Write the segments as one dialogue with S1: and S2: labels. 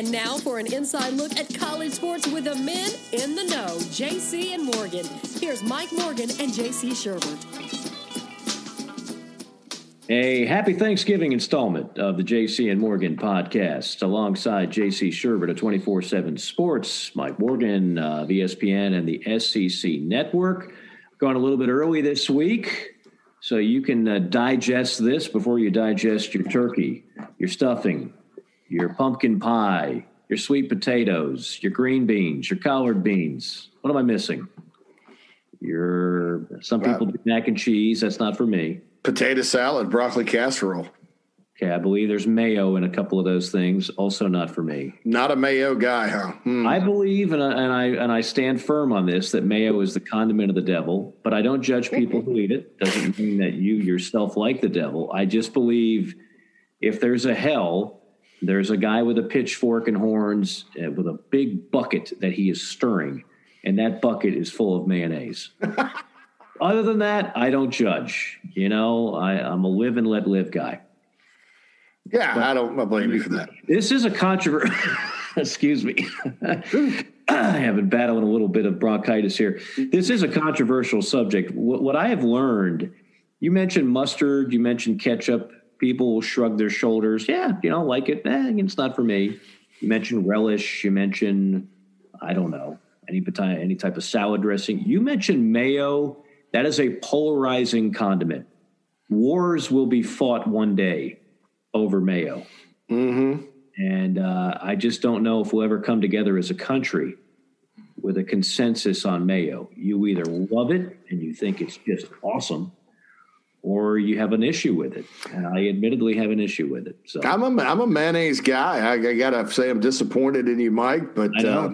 S1: And now for an inside look at college sports with the men in the know, JC and Morgan. Here's Mike Morgan and JC Shurburtt.
S2: A happy Thanksgiving installment of the JC and Morgan podcast alongside JC Shurburtt of 24 7 Sports, Mike Morgan of ESPN and the SEC Network. Going a little bit early this week, so you can uh, digest this before you digest your turkey, your stuffing, your pumpkin pie, your sweet potatoes, your green beans, your collard beans. What am I missing? Your some people do mac and cheese. That's not for me.
S3: Potato salad, broccoli casserole.
S2: Okay, I believe there's mayo in a couple of those things. Also, not for me.
S3: Not a mayo guy, huh? Hmm.
S2: I believe, and I, and I and I stand firm on this, that mayo is the condiment of the devil. But I don't judge people who eat it. Doesn't mean that you yourself like the devil. I just believe if there's a hell, there's a guy with a pitchfork and horns uh, with a big bucket that he is stirring, and that bucket is full of mayonnaise. Other than that, I don't judge. You know, I, I'm a live and let live guy.
S3: Yeah, I don't I blame you for that.
S2: This is a controversy. Excuse me. I have been battling a little bit of bronchitis here. This is a controversial subject. What, what I have learned, you mentioned mustard, you mentioned ketchup. People will shrug their shoulders. Yeah, you know, like it. Eh, it's not for me. You mentioned relish. You mentioned, I don't know, any any type of salad dressing. You mentioned mayo. That is a polarizing condiment. Wars will be fought one day over mayo.
S3: Mm-hmm.
S2: And uh, I just don't know if we'll ever come together as a country with a consensus on mayo. You either love it and you think it's just awesome, or you have an issue with it. And I admittedly have an issue with it. So
S3: I'm a I'm a mayonnaise guy. I, I gotta say I'm disappointed in you, Mike, but uh,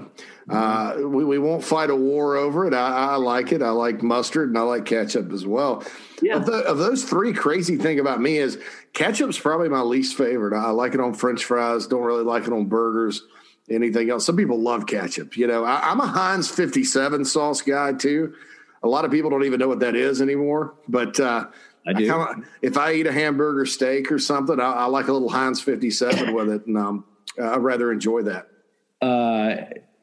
S3: uh, we we won't fight a war over it. I, I, like it. I like mustard and I like ketchup as well.
S2: Yeah.
S3: Of, the, of those three, crazy thing about me is ketchup's probably my least favorite. I like it on French fries. Don't really like it on burgers. Anything else? Some people love ketchup. You know, I, I'm a Heinz 57 sauce guy too. A lot of people don't even know what that is anymore, but. Uh,
S2: I do.
S3: I kinda, if I eat a hamburger steak or something, I, I like a little Heinz 57 with it, and um, I rather enjoy that.
S2: Uh,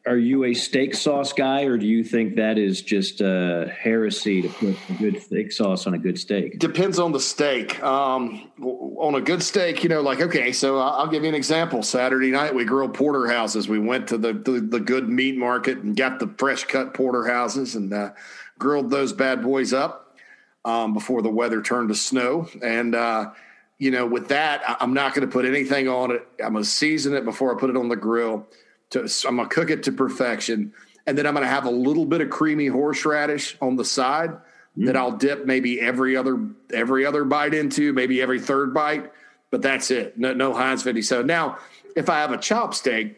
S2: are you a steak sauce guy, or do you think that is just uh, heresy to put a good steak sauce on a good steak?
S3: Depends on the steak. Um, on a good steak, you know, like okay, so I'll give you an example. Saturday night we grilled porterhouses. We went to the the, the good meat market and got the fresh cut porterhouses and uh, grilled those bad boys up um, before the weather turned to snow. And uh, you know, with that, I'm not going to put anything on it. I'm going to season it before I put it on the grill to, I'm gonna cook it to perfection, and then I'm gonna have a little bit of creamy horseradish on the side mm. that I'll dip maybe every other every other bite into, maybe every third bite. But that's it. No, no Heinz 57. Now, if I have a chop steak,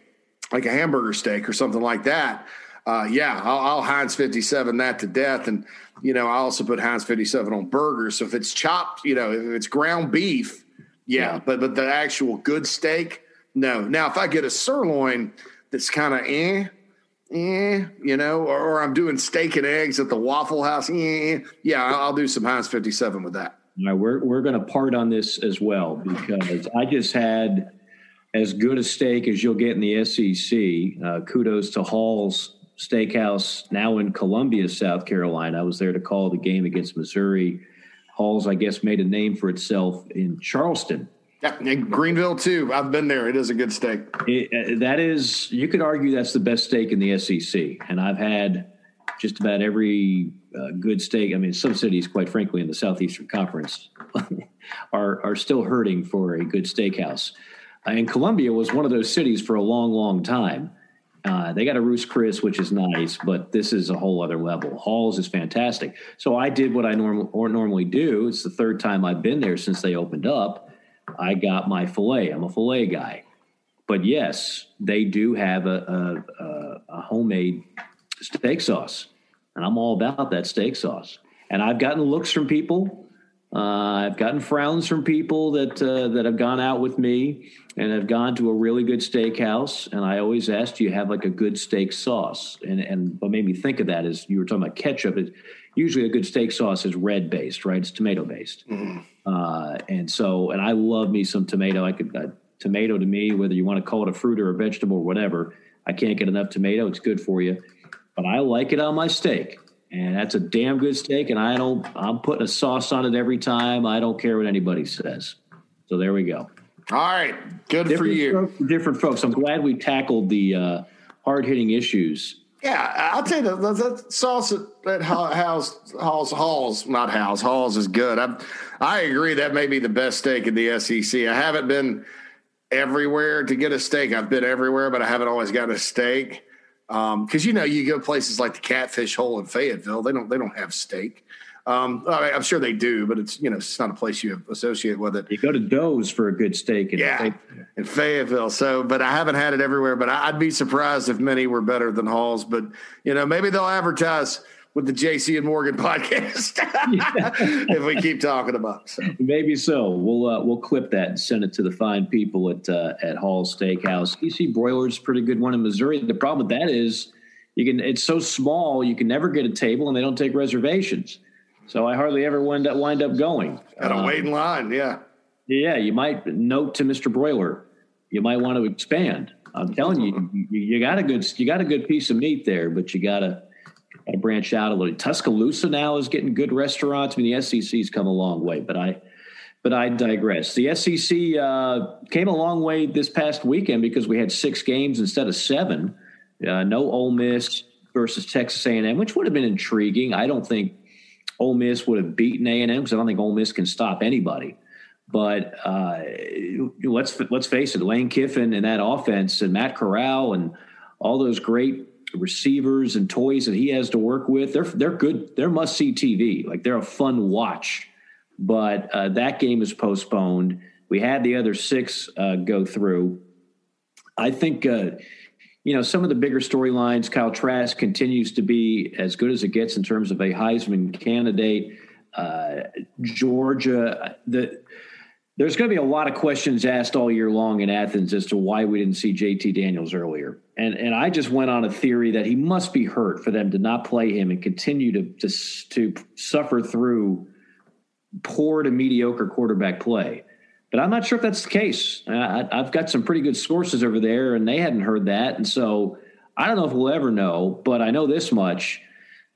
S3: like a hamburger steak or something like that, uh, yeah, I'll, I'll Heinz 57 that to death. And, you know, I also put Heinz 57 on burgers. So if it's chopped, you know, if it's ground beef, yeah, yeah. but but the actual good steak, no. Now, if I get a sirloin, that's kind of eh, eh, you know, or, or, I'm doing steak and eggs at the Waffle House. Eh, yeah, I'll, I'll do some Heinz 57 with that.
S2: All right, we're we're going to part on this as well because I just had as good a steak as you'll get in the SEC. Uh, kudos to Hall's Steakhouse, now in Columbia, South Carolina. I was there to call the game against Missouri. Hall's, I guess, made a name for itself in Charleston
S3: yeah, and Greenville too. I've been there. It is a good steak.
S2: It, uh, that is, you could argue that's the best steak in the SEC, and I've had just about every uh, good steak. I mean, some cities, quite frankly, in the Southeastern Conference, are are still hurting for a good steakhouse. Uh, and Columbia was one of those cities for a long, long time. Uh, they got a Ruth's Chris, which is nice, but this is a whole other level. Halls is fantastic. So I did what I norm- or normally do. It's the third time I've been there since they opened up. I got my filet. I'm a filet guy. But yes, they do have a, a, a homemade steak sauce, and I'm all about that steak sauce. And I've gotten looks from people. Uh, I've gotten frowns from people that uh, that have gone out with me and have gone to a really good steakhouse. And I always ask, "Do you have like a good steak sauce?" And and what made me think of that is you were talking about ketchup. It, usually, a good steak sauce is red based, right? It's tomato based.
S3: Mm-hmm.
S2: Uh, and so, and I love me some tomato. I could, I, tomato to me, whether you want to call it a fruit or a vegetable or whatever. I can't get enough tomato. It's good for you, but I like it on my steak, and that's a damn good steak. And I don't. I'm putting a sauce on it every time. I don't care what anybody says. So there we go.
S3: All right, good
S2: different
S3: for you.
S2: Folks, different folks. I'm glad we tackled the uh, hard hitting issues.
S3: Yeah, I'll tell you the, the sauce at House Halls Halls not House Halls is good. I I agree that may be the best steak in the SEC. I haven't been everywhere to get a steak. I've been everywhere, but I haven't always got a steak. Because um, you know, you go places like the Catfish Hole in Fayetteville, they don't they don't have steak. Um, I am sure they do, but it's you know it's not a place you associate with it.
S2: You go to Doe's for a good steak,
S3: in yeah, Fayetteville. in Fayetteville. So, but I haven't had it everywhere. But I'd be surprised if many were better than Hall's. But you know, maybe they'll advertise with the JC and Morgan podcast if we keep talking about. It, so.
S2: Maybe so. We'll uh, we'll clip that and send it to the fine people at uh, at Hall's Steakhouse. EC Broiler's pretty good one in Missouri. The problem with that is you can it's so small you can never get a table and they don't take reservations. So I hardly ever wind up wind up going.
S3: Got to um, wait in line, yeah.
S2: Yeah, you might note to Mr. Broiler, you might want to expand. I'm telling you, you, you got a good you got a good piece of meat there, but you got to branch out a little. Tuscaloosa now is getting good restaurants. I mean, the SEC's come a long way, but I but I digress. The SEC uh, came a long way this past weekend because we had six games instead of seven. Uh, no Ole Miss versus Texas A&M, which would have been intriguing. I don't think Ole Miss would have beaten A and M because I don't think Ole Miss can stop anybody. But uh, let's let's face it, Lane Kiffin and that offense and Matt Corral and all those great receivers and toys that he has to work with, they're they're good. They're must see TV. Like they're a fun watch. But uh, that game is postponed. We had the other six uh, go through. I think uh, you know, some of the bigger storylines, Kyle Trask continues to be as good as it gets in terms of a Heisman candidate. Uh, Georgia, the there's going to be a lot of questions asked all year long in Athens as to why we didn't see JT Daniels earlier. And and I just went on a theory that he must be hurt for them to not play him and continue to to, to suffer through poor to mediocre quarterback play. But I'm not sure if that's the case. I, have got some pretty good sources over there, and they hadn't heard that. And so I don't know if we'll ever know, but I know this much.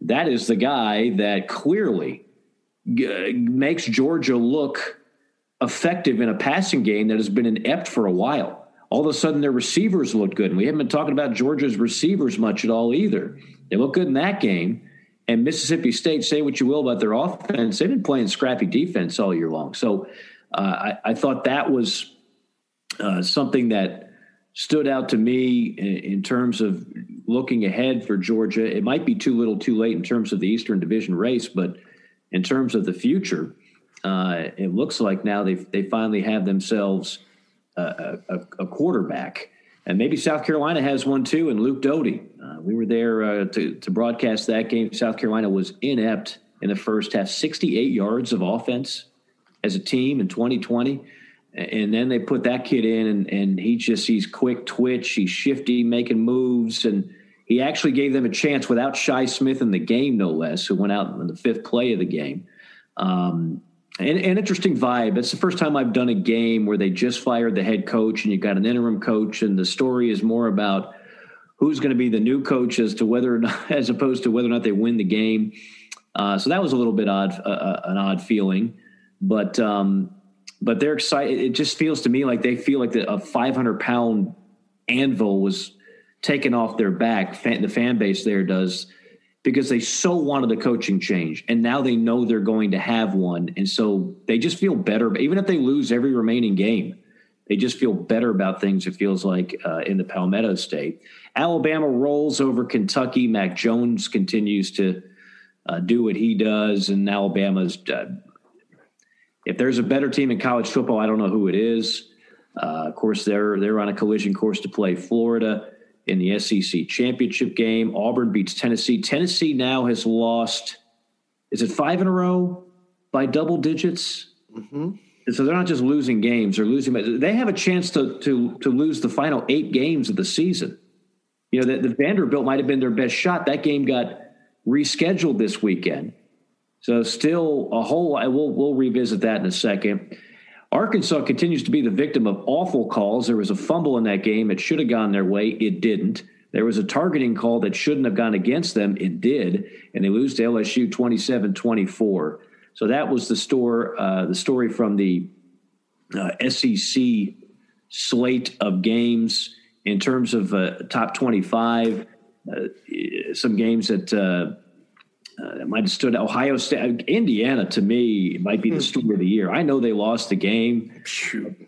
S2: That is the guy that clearly g- makes Georgia look effective in a passing game that has been inept for a while. All of a sudden, their receivers looked good. And we haven't been talking about Georgia's receivers much at all either. They looked good in that game. And Mississippi State, say what you will about their offense, they've been playing scrappy defense all year long. So uh, I, I, thought that was uh, something that stood out to me in, in, terms of looking ahead for Georgia. It might be too little, too late in terms of the Eastern Division race, but in terms of the future, uh, it looks like now they they finally have themselves a, a, quarterback. And maybe South Carolina has one too, and Luke Doty. Uh, we were there uh, to, to broadcast that game. South Carolina was inept in the first half, 68 yards of offense as a team in 2020. And then they put that kid in, and, and he just he's quick twitch, he's shifty, making moves, and he actually gave them a chance without Shi Smith in the game, no less, who went out in the fifth play of the game. Um, an, an interesting vibe. It's the first time I've done a game where they just fired the head coach, and you've got an interim coach, and the story is more about who's going to be the new coach as to whether or not, as opposed to whether or not they win the game. Uh, so that was a little bit odd, uh, uh an odd feeling. But um, but they're excited. It just feels to me like they feel like the, a 500 pound anvil was taken off their back. Fan, the fan base there does because they so wanted a coaching change, and now they know they're going to have one, and so they just feel better. Even if they lose every remaining game, they just feel better about things. It feels like uh, in the Palmetto State, Alabama rolls over Kentucky. Mac Jones continues to uh, do what he does, and Alabama's uh, if there's a better team in college football, I don't know who it is. Uh, of course, they're they're on a collision course to play Florida in the SEC championship game. Auburn beats Tennessee. Tennessee now has lost. Is it five in a row by double digits? Mm-hmm. So they're not just losing games; they're losing. They have a chance to to to lose the final eight games of the season. You know, the, the Vanderbilt might have been their best shot. That game got rescheduled this weekend. So still a whole. We'll we'll revisit that in a second. Arkansas continues to be the victim of awful calls. There was a fumble in that game. It should have gone their way. It didn't. There was a targeting call that shouldn't have gone against them. It did. And they lose to LSU 27 24. So that was the store, uh, the story from the uh, SEC slate of games in terms of uh, top 25. Uh, some games that uh, uh, might have stood Ohio State, Indiana to me might be the hmm. story of the year. I know they lost the game,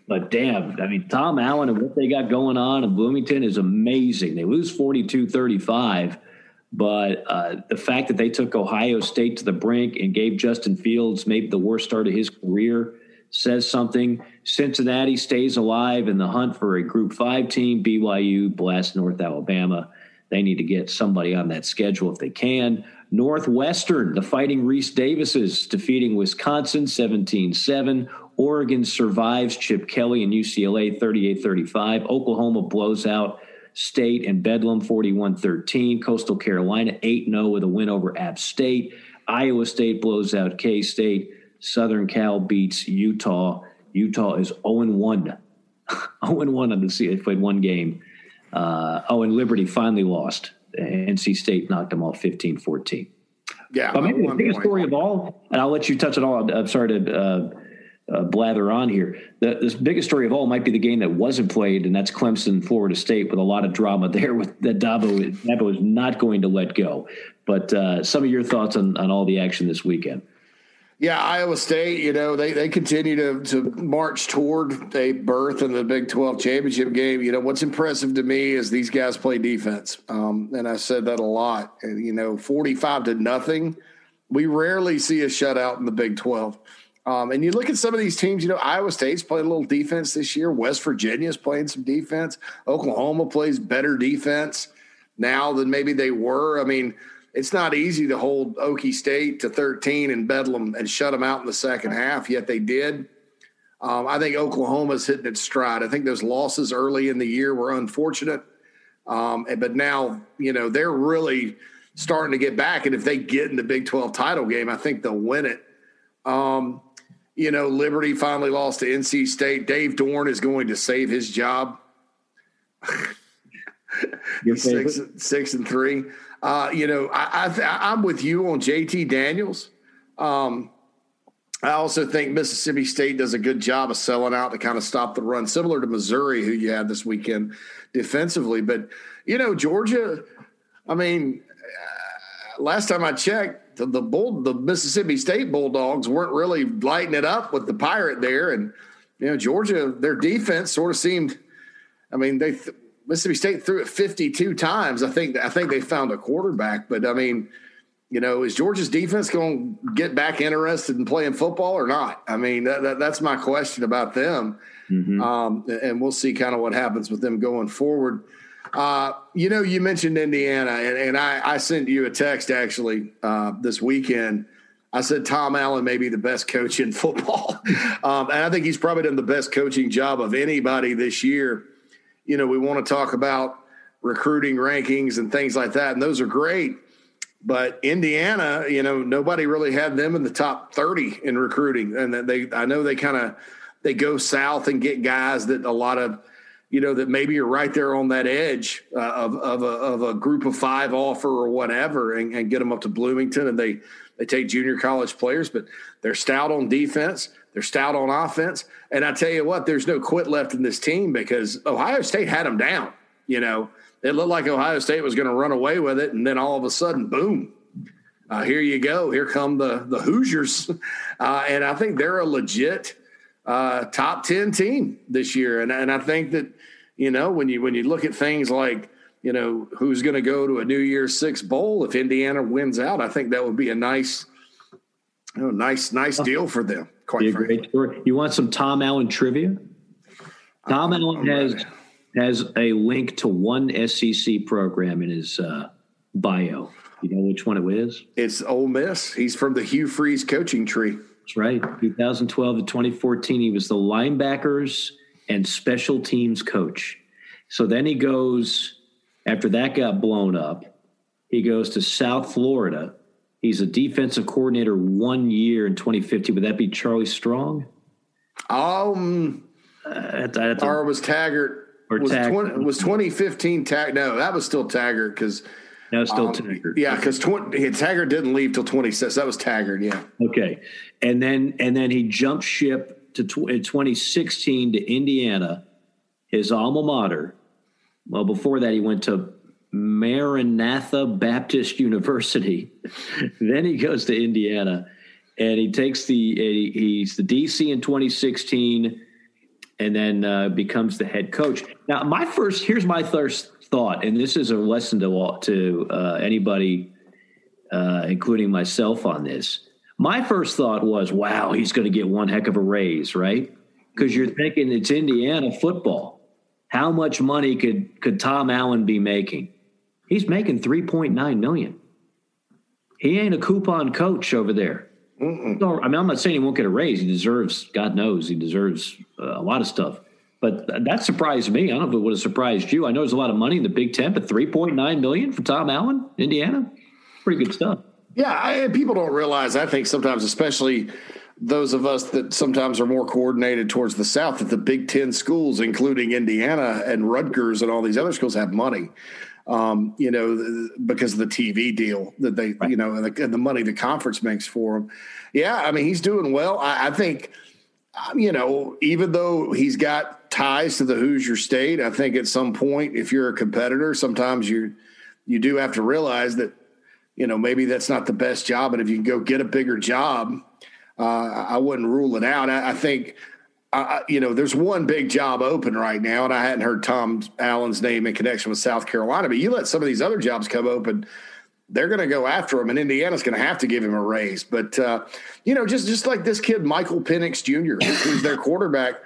S2: but damn, I mean, Tom Allen and what they got going on in Bloomington is amazing. They lose 42 35, but uh, the fact that they took Ohio State to the brink and gave Justin Fields maybe the worst start of his career says something. Cincinnati stays alive in the hunt for a Group Five team. BYU blast North Alabama. They need to get somebody on that schedule if they can. Northwestern, the Fighting Rece Davises, defeating Wisconsin 17 7. Oregon survives Chip Kelly and UCLA 38 35. Oklahoma blows out State and Bedlam 41 13. Coastal Carolina 8 0 with a win over App State. Iowa State blows out K State. Southern Cal beats Utah. Utah is 0 1. 0 1 on the season. They played one game. Uh, oh, and Liberty finally lost. NC State knocked them off 15 14.
S3: Yeah.
S2: But maybe the biggest point. story of all, and I'll let you touch it all. I'm sorry to uh, uh, blather on here. The, the, biggest story of all might be the game that wasn't played, and that's Clemson, Florida State, with a lot of drama there with that Dabo, Dabo is not going to let go. But uh, some of your thoughts on, on all the action this weekend.
S3: Yeah, Iowa State, you know, they, they continue to, to march toward a berth in the Big 12 championship game. You know, what's impressive to me is these guys play defense. Um, and I said that a lot. You know, 45 to nothing. We rarely see a shutout in the Big 12. Um, and you look at some of these teams, you know, Iowa State's playing a little defense this year. West Virginia's playing some defense. Oklahoma plays better defense now than maybe they were. I mean, it's not easy to hold Okie State to 13 and Bedlam and shut them out in the second half, yet they did. Um, I think Oklahoma's hitting its stride. I think those losses early in the year were unfortunate. Um, but now, you know, they're really starting to get back. And if they get in the Big 12 title game, I think they'll win it. Um, you know, Liberty finally lost to NC State. Dave Doeren is going to save his job. six, six and three. Uh, you know, I, I, am with you on JT Daniels. Um, I also think Mississippi State does a good job of selling out to kind of stop the run, similar to Missouri, who you had this weekend defensively. But, you know, Georgia, I mean, uh, last time I checked, the, the bull, the Mississippi State Bulldogs weren't really lighting it up with the pirate there, and you know Georgia, their defense sort of seemed. I mean, they th- Mississippi State threw it 52 times. I think I think they found a quarterback, but I mean, you know, is Georgia's defense going to get back interested in playing football or not? I mean, that, that, that's my question about them. Mm-hmm. Um, and we'll see kind of what happens with them going forward. Uh, you know, you mentioned Indiana, and, and I, I, sent you a text actually uh, this weekend. I said Tom Allen may be the best coach in football, um, and I think he's probably done the best coaching job of anybody this year you know, we want to talk about recruiting rankings and things like that, and those are great. But Indiana, you know, nobody really had them in the top 30 in recruiting. And they, I know they kind of, they go south and get guys that a lot of, you know, that maybe you're right there on that edge uh, of, of, a, of a group of five offer or whatever and, and get them up to Bloomington. And they, they take junior college players, but they're stout on defense. They're stout on offense. And I tell you what, there's no quit left in this team because Ohio State had them down. You know, it looked like Ohio State was going to run away with it. And then all of a sudden, boom, uh, here you go. Here come the, the Hoosiers. Uh, and I think they're a legit uh, top 10 team this year. And, and I think that, you know, when you, when you look at things like, you know, who's going to go to a New Year's Six bowl if Indiana wins out, I think that would be a nice, you know, nice, nice deal for them quite
S2: a great story. You want some Tom Allen trivia? Tom I'm, Allen I'm has ready. has a link to one SEC program in his uh, bio. You know which one it is?
S3: It's Ole Miss. He's from the Hugh Freeze coaching tree.
S2: That's right. 2012 to 2014, he was the linebackers and special teams coach. So then he goes, after that got blown up, he goes to South Florida He's a defensive coordinator one year in 2015. Would that be Charlie Strong?
S3: Um,
S2: Uh, to-
S3: or was Taggart?
S2: Or
S3: was,
S2: Taggart.
S3: 20, was 2015 Tag? No, that was still Taggart because
S2: no, still
S3: um,
S2: Taggart.
S3: yeah, because Taggart didn't leave till 26. That was Taggart. Yeah.
S2: Okay, and then and then he jumped ship to tw- in 2016 to Indiana, his alma mater. Well, before that, he went to Maranatha Baptist University. then he goes to Indiana, and he takes the he's the DC in 2016, and then uh, becomes the head coach. Now, my first here's my first thought, and this is a lesson to all- to uh, anybody uh, including myself on this. My first thought was, wow, he's going to get one heck of a raise, right? Because you're thinking it's Indiana football. How much money could could Tom Allen be making? He's making 3.9 million. He ain't a coupon coach over there. No, I mean, I'm not saying he won't get a raise. He deserves, God knows, he deserves uh, a lot of stuff. But that surprised me. I don't know if it would have surprised you. I know there's a lot of money in the Big Ten, but 3.9 million for Tom Allen, Indiana, pretty good stuff.
S3: Yeah, I, people don't realize. I think sometimes, especially those of us that sometimes are more coordinated towards the South, that the Big Ten schools, including Indiana and Rutgers and all these other schools, have money. Um, you know, because of the TV deal that they, you know, and the, and the money the conference makes for him. Yeah, I mean, he's doing well. I, I think, um, you know, even though he's got ties to the Hoosier State, I think at some point, if you're a competitor, sometimes you you do have to realize that you know, maybe that's not the best job. And if you can go get a bigger job, uh, I wouldn't rule it out. I, I think, uh, you know, there's one big job open right now, and I hadn't heard Tom Allen's name in connection with South Carolina. But you let some of these other jobs come open, they're going to go after him, and Indiana's going to have to give him a raise. But uh, you know, just just like this kid Michael Penix Jr., who's their quarterback.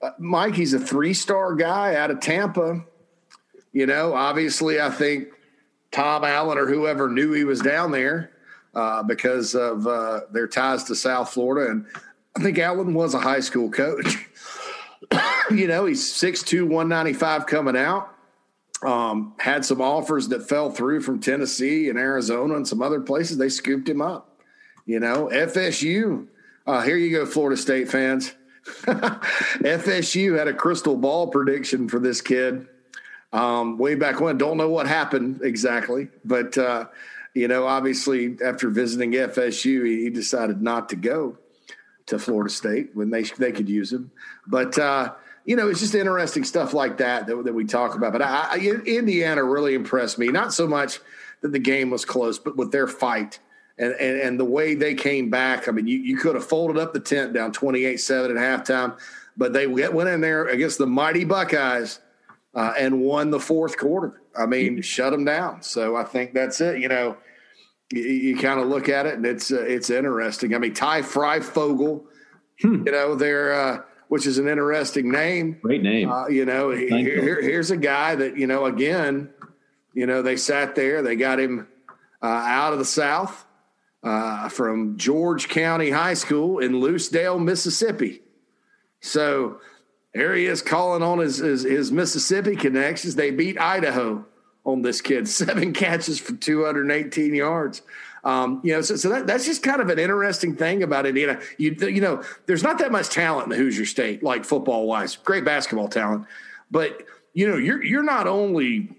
S3: Uh, Mike, he's a three star guy out of Tampa. You know, obviously, I think Tom Allen or whoever knew he was down there uh, because of uh, their ties to South Florida. And I think Allen was a high school coach. you know, he's 6'2, 195 coming out. Um, had some offers that fell through from Tennessee and Arizona and some other places. They scooped him up. You know, FSU. Uh, here you go, Florida State fans. FSU had a crystal ball prediction for this kid um, way back when. Don't know what happened exactly, but uh, you know, obviously after visiting FSU, he, he decided not to go to Florida State when they they could use him. But uh, you know, it's just interesting stuff like that that, that we talk about. But I, I, Indiana really impressed me. Not so much that the game was close, but with their fight. And, and, and the way they came back, I mean, you, you could have folded up the tent down 28 7 at halftime, but they went in there against the mighty Buckeyes uh, and won the fourth quarter. I mean, shut them down. So I think that's it. You know, you, you kind of look at it and it's uh, it's interesting. I mean, Ty Fryfogle,
S2: Hmm.
S3: you know, they're uh, which is an interesting name.
S2: Great name.
S3: Uh, you know, he- here, here's a guy that you know. Again, you know, they sat there. They got him uh, out of the South uh, from George County High School in Lucedale, Mississippi. So here he is calling on his, his, his Mississippi connections. They beat Idaho on this kid, seven catches for 218 yards. Um, you know, so, so that, that's just kind of an interesting thing about Indiana. You, you know, there's not that much talent in the Hoosier State, like football wise, great basketball talent, but you know, you're you're not only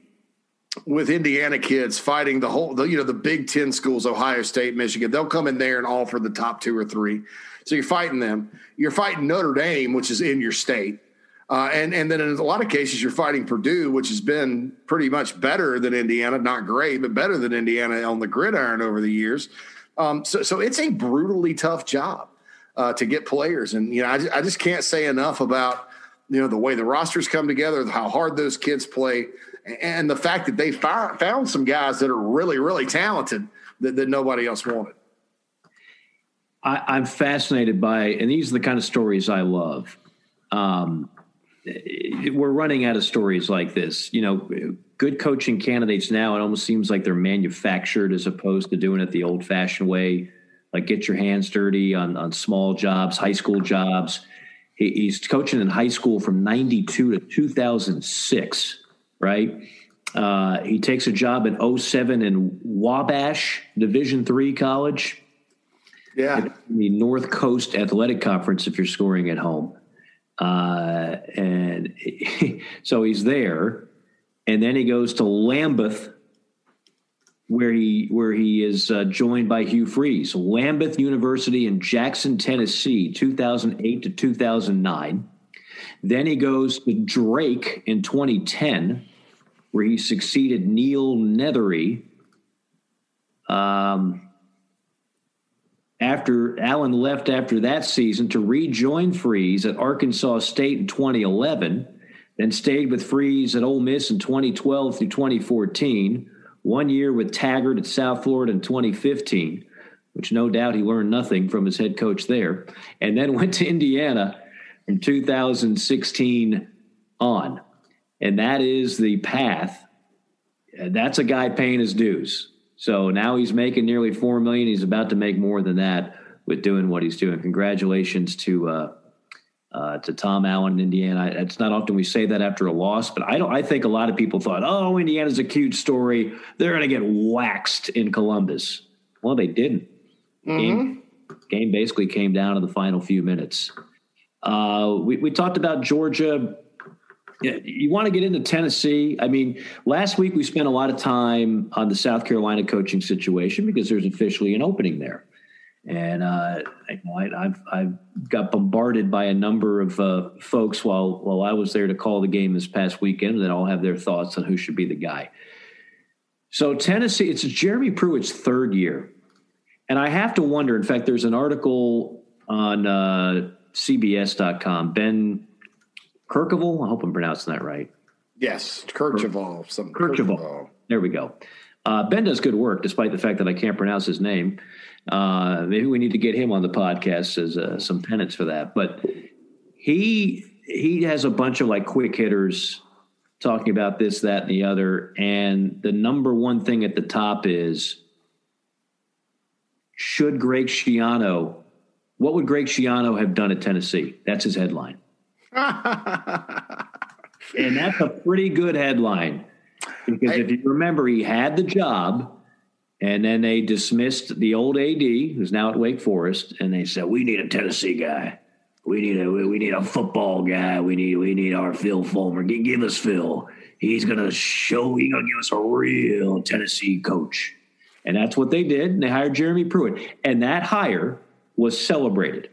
S3: with Indiana kids fighting the whole, the, you know, the Big Ten schools, Ohio State, Michigan, they'll come in there and offer the top two or three. So you're fighting them. You're fighting Notre Dame, which is in your state. Uh, and, and then in a lot of cases, you're fighting Purdue, which has been pretty much better than Indiana, not great, but better than Indiana on the gridiron over the years. Um, so, so it's a brutally tough job uh, to get players. And, you know, I, ju- I just can't say enough about, you know, the way the rosters come together, how hard those kids play, and the fact that they found, found some guys that are really, really talented that, that nobody else wanted.
S2: I, I'm fascinated by, and these are the kind of stories I love. Um, we're running out of stories like this. You know, good coaching candidates now, it almost seems like they're manufactured as opposed to doing it the old fashioned way, like get your hands dirty on, on small jobs, high school jobs. He, he's coaching in high school from 92 to 2006, right? Uh, he takes a job in 07 in Wabash Division three college
S3: Yeah.
S2: The North Coast Athletic Conference, if you're scoring at home. Uh, and so he's there. And then he goes to Lambuth, where he where he is uh, joined by Hugh Freeze. Lambuth University in Jackson, Tennessee, 2008 to 2009. Then he goes to Drake in 2010, where he succeeded Neil Nethery. Um, after Allen left after that season to rejoin Freeze at Arkansas State in 2011, then stayed with Freeze at Ole Miss in 2012 through 2014, one year with Taggart at South Florida in 2015, which no doubt he learned nothing from his head coach there, and then went to Indiana from 2016 on. And that is the path. That's a guy paying his dues. So now he's making nearly four million. He's about to make more than that with doing what he's doing. Congratulations to uh, uh, to Tom Allen in Indiana. It's not often we say that after a loss, but I don't. I think a lot of people thought, "Oh, Indiana's a cute story. They're going to get waxed in Columbus." Well, they didn't. Mm-hmm. Game, game basically came down to the final few minutes. Uh, we, we talked about Georgia you want to get into Tennessee. I mean, last week we spent a lot of time on the South Carolina coaching situation because there's officially an opening there. And uh, I, have I've got bombarded by a number of uh, folks while while I was there to call the game this past weekend that all have their thoughts on who should be the guy. So Tennessee, it's Jeremy Pruitt's third year, and I have to wonder. In fact, there's an article on uh, CBS.com. Ben Kercheval. I hope I'm pronouncing that right.
S3: Yes, Kercheval.
S2: Some Kercheval. There we go. Uh, ben does good work, despite the fact that I can't pronounce his name. Uh, maybe we need to get him on the podcast as uh, some penance for that. But he he has a bunch of like quick hitters talking about this, that, and the other. And the number one thing at the top is should Greg Schiano, what would Greg Schiano have done at Tennessee? That's his headline. and that's a pretty good headline because I, if you remember, he had the job, and then they dismissed the old AD, who's now at Wake Forest, and they said, "We need a Tennessee guy. We need a we need a football guy. We need we need our Phil Fulmer. Give, us Phil. He's gonna show. He's gonna give us a real Tennessee coach." And that's what they did. And they hired Jeremy Pruitt, and that hire was celebrated,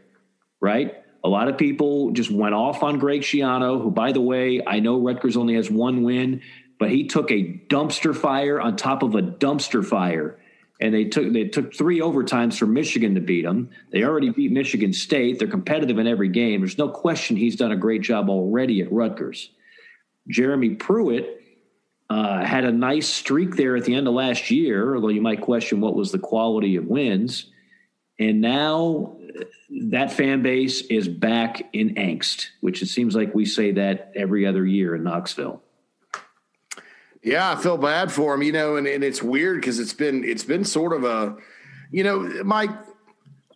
S2: right? A lot of people just went off on Greg Schiano, who, by the way, I know Rutgers only has one win, but he took a dumpster fire on top of a dumpster fire. And they took they took three overtimes for Michigan to beat them. They already beat Michigan State. They're competitive in every game. There's no question he's done a great job already at Rutgers. Jeremy Pruitt uh, had a nice streak there at the end of last year, although you might question what was the quality of wins. And now that fan base is back in angst, which it seems like we say that every other year in Knoxville.
S3: Yeah, I feel bad for him, you know, and, and it's weird because it's been it's been sort of a, you know, Mike.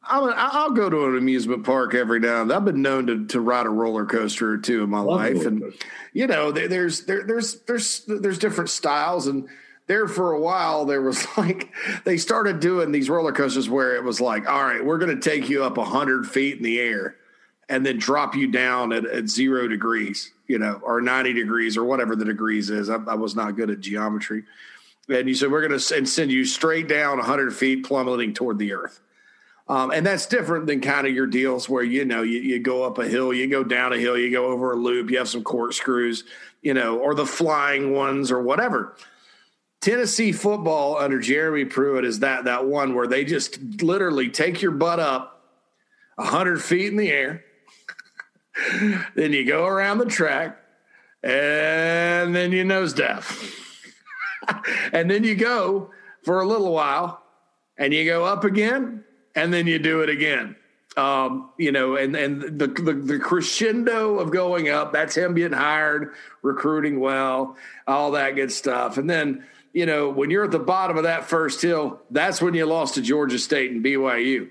S3: I'll, I'll go to an amusement park every now and then. I've been known to, to ride a roller coaster or two in my Love life, and you know, there, there's there, there's there's there's different styles, and there for a while there was like they started doing these roller coasters where it was like all right we're going to take you up 100 feet in the air and then drop you down at, at zero degrees you know or 90 degrees or whatever the degrees is. I, I was not good at geometry. And you said we're going to and send you straight down 100 feet plummeting toward the earth. Um, and that's different than kind of your deals where you know you, you go up a hill you go down a hill you go over a loop you have some corkscrews you know or the flying ones or whatever Tennessee football under Jeremy Pruitt is that that one where they just literally take your butt up hundred feet in the air, then you go around the track, and then you nose dive, and then you go for a little while, and you go up again, and then you do it again. Um, you know, and and the, the, the crescendo of going up. That's him getting hired, recruiting well, all that good stuff, and then you know, when you're at the bottom of that first hill, that's when you lost to Georgia State and BYU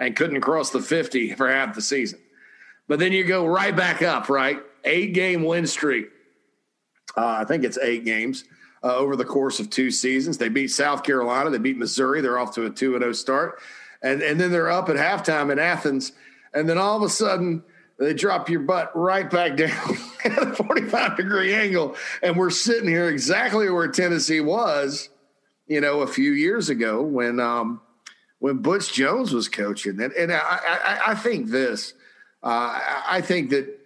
S3: and couldn't cross the 50 for half the season. But then you go right back up, right? Eight game win streak. Uh, I think it's eight games uh, over the course of two seasons. They beat South Carolina, they beat Missouri. They're off to a 2 0 start. and and then they're up at halftime in Athens, and then all of a sudden they drop your butt right back down at a 45 degree angle, and we're sitting here exactly where Tennessee was, you know, a few years ago when um, when Butch Jones was coaching, and and I I, I think this, uh, I think that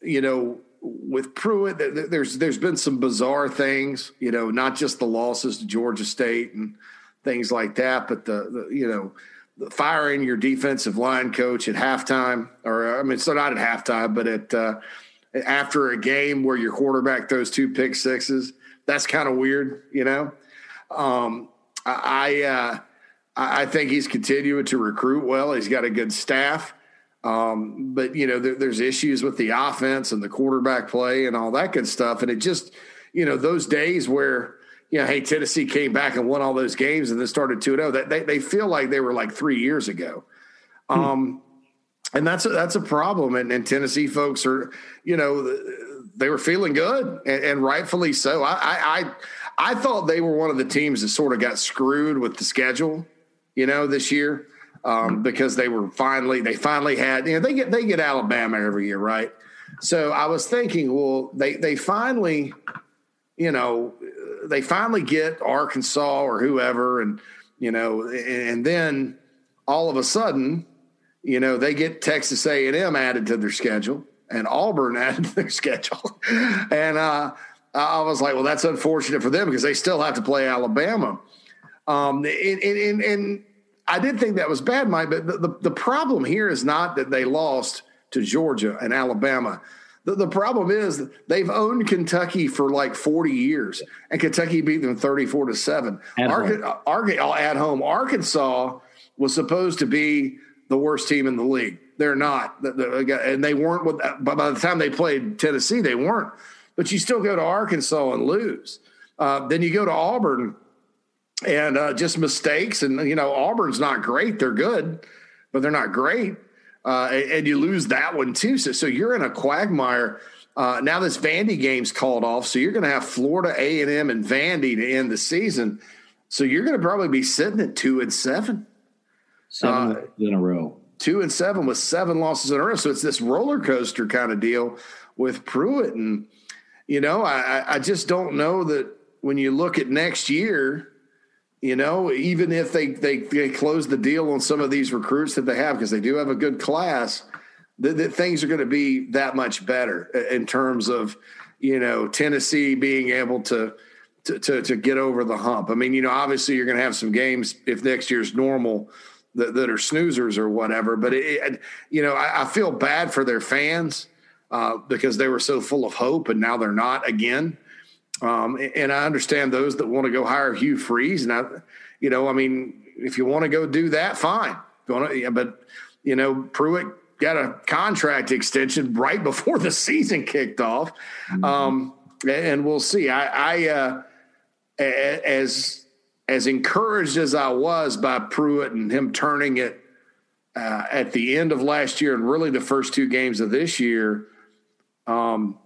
S3: you know with Pruitt, there's there's been some bizarre things, you know, not just the losses to Georgia State and things like that, but the, the you know firing your defensive line coach at halftime, or I mean, so not at halftime, but at uh, after a game where your quarterback throws two pick sixes. That's kind of weird, you know. Um, I uh, I think he's continuing to recruit well. He's got a good staff. Um, but you know, there, there's issues with the offense and the quarterback play and all that good stuff. And it just, you know, those days where, you know, hey, Tennessee came back and won all those games and then started 2 0, that they, they feel like they were like three years ago. Hmm. Um, and that's a, that's a problem. And, and, Tennessee folks are, you know, they were feeling good and, and rightfully so. I, I, I thought they were one of the teams that sort of got screwed with the schedule, you know, this year um, because they were finally they finally had you know they get they get Alabama every year, right? So I was thinking, well, they they finally, you know, they finally get Arkansas or whoever, and you know, and then all of a sudden, you know, they get Texas A and M added to their schedule and Auburn added to their schedule, and uh, I was like, well, that's unfortunate for them because they still have to play Alabama. Um, and, and, and I did think that was bad, Mike. But the, the, the, problem here is not that they lost to Georgia and Alabama. The, the problem is they've owned Kentucky for like 40 years, and Kentucky beat them 34 to 7. At, home. at home. Arkansas was supposed to be the worst team in the league. They're not. And they weren't, by the time they played Tennessee, they weren't. But you still go to Arkansas and lose. Uh, then you go to Auburn and uh, just mistakes. And you know, Auburn's not great; they're good, but they're not great. Uh, and, you lose that one too. So, so you're in a quagmire. Uh, now this Vandy game's called off, so you're going to have Florida A and M and Vandy to end the season. So you're going to probably be sitting at two and seven,
S2: seven uh, in a row,
S3: two and seven with seven losses in a row. So it's this roller coaster kind of deal with Pruitt, and you know, I, I just don't know that when you look at next year you know, even if they, they, they close the deal on some of these recruits that they have, because they do have a good class, that, things are going to be that much better in terms of, you know, Tennessee being able to, to, to, to get over the hump. I mean, you know, obviously you're going to have some games if next year's normal that, that are snoozers or whatever, but it, it you know, I, I, feel bad for their fans uh, because they were so full of hope and now they're not again. Um, and I understand those that want to go hire Hugh Freeze. And I, you know, I mean, if you want to go do that, fine. But, you know, Pruitt got a contract extension right before the season kicked off. Mm-hmm. Um, and we'll see. I, I uh, as, as encouraged as I was by Pruitt and him turning it uh, at the end of last year and really the first two games of this year, um,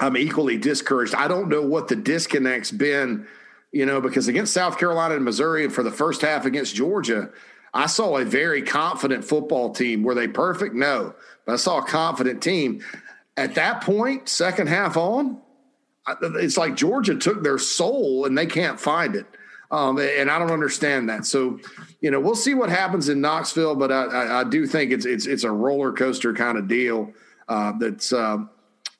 S3: I'm equally discouraged. I don't know what the disconnect's been, you know, because against South Carolina and Missouri, and for the first half against Georgia, I saw a very confident football team. Were they perfect? No, but I saw a confident team. At that point, second half on, it's like Georgia took their soul and they can't find it. Um, and I don't understand that. So, you know, we'll see what happens in Knoxville, but I, I, I do think it's it's it's a roller coaster kind of deal uh, that's. Uh,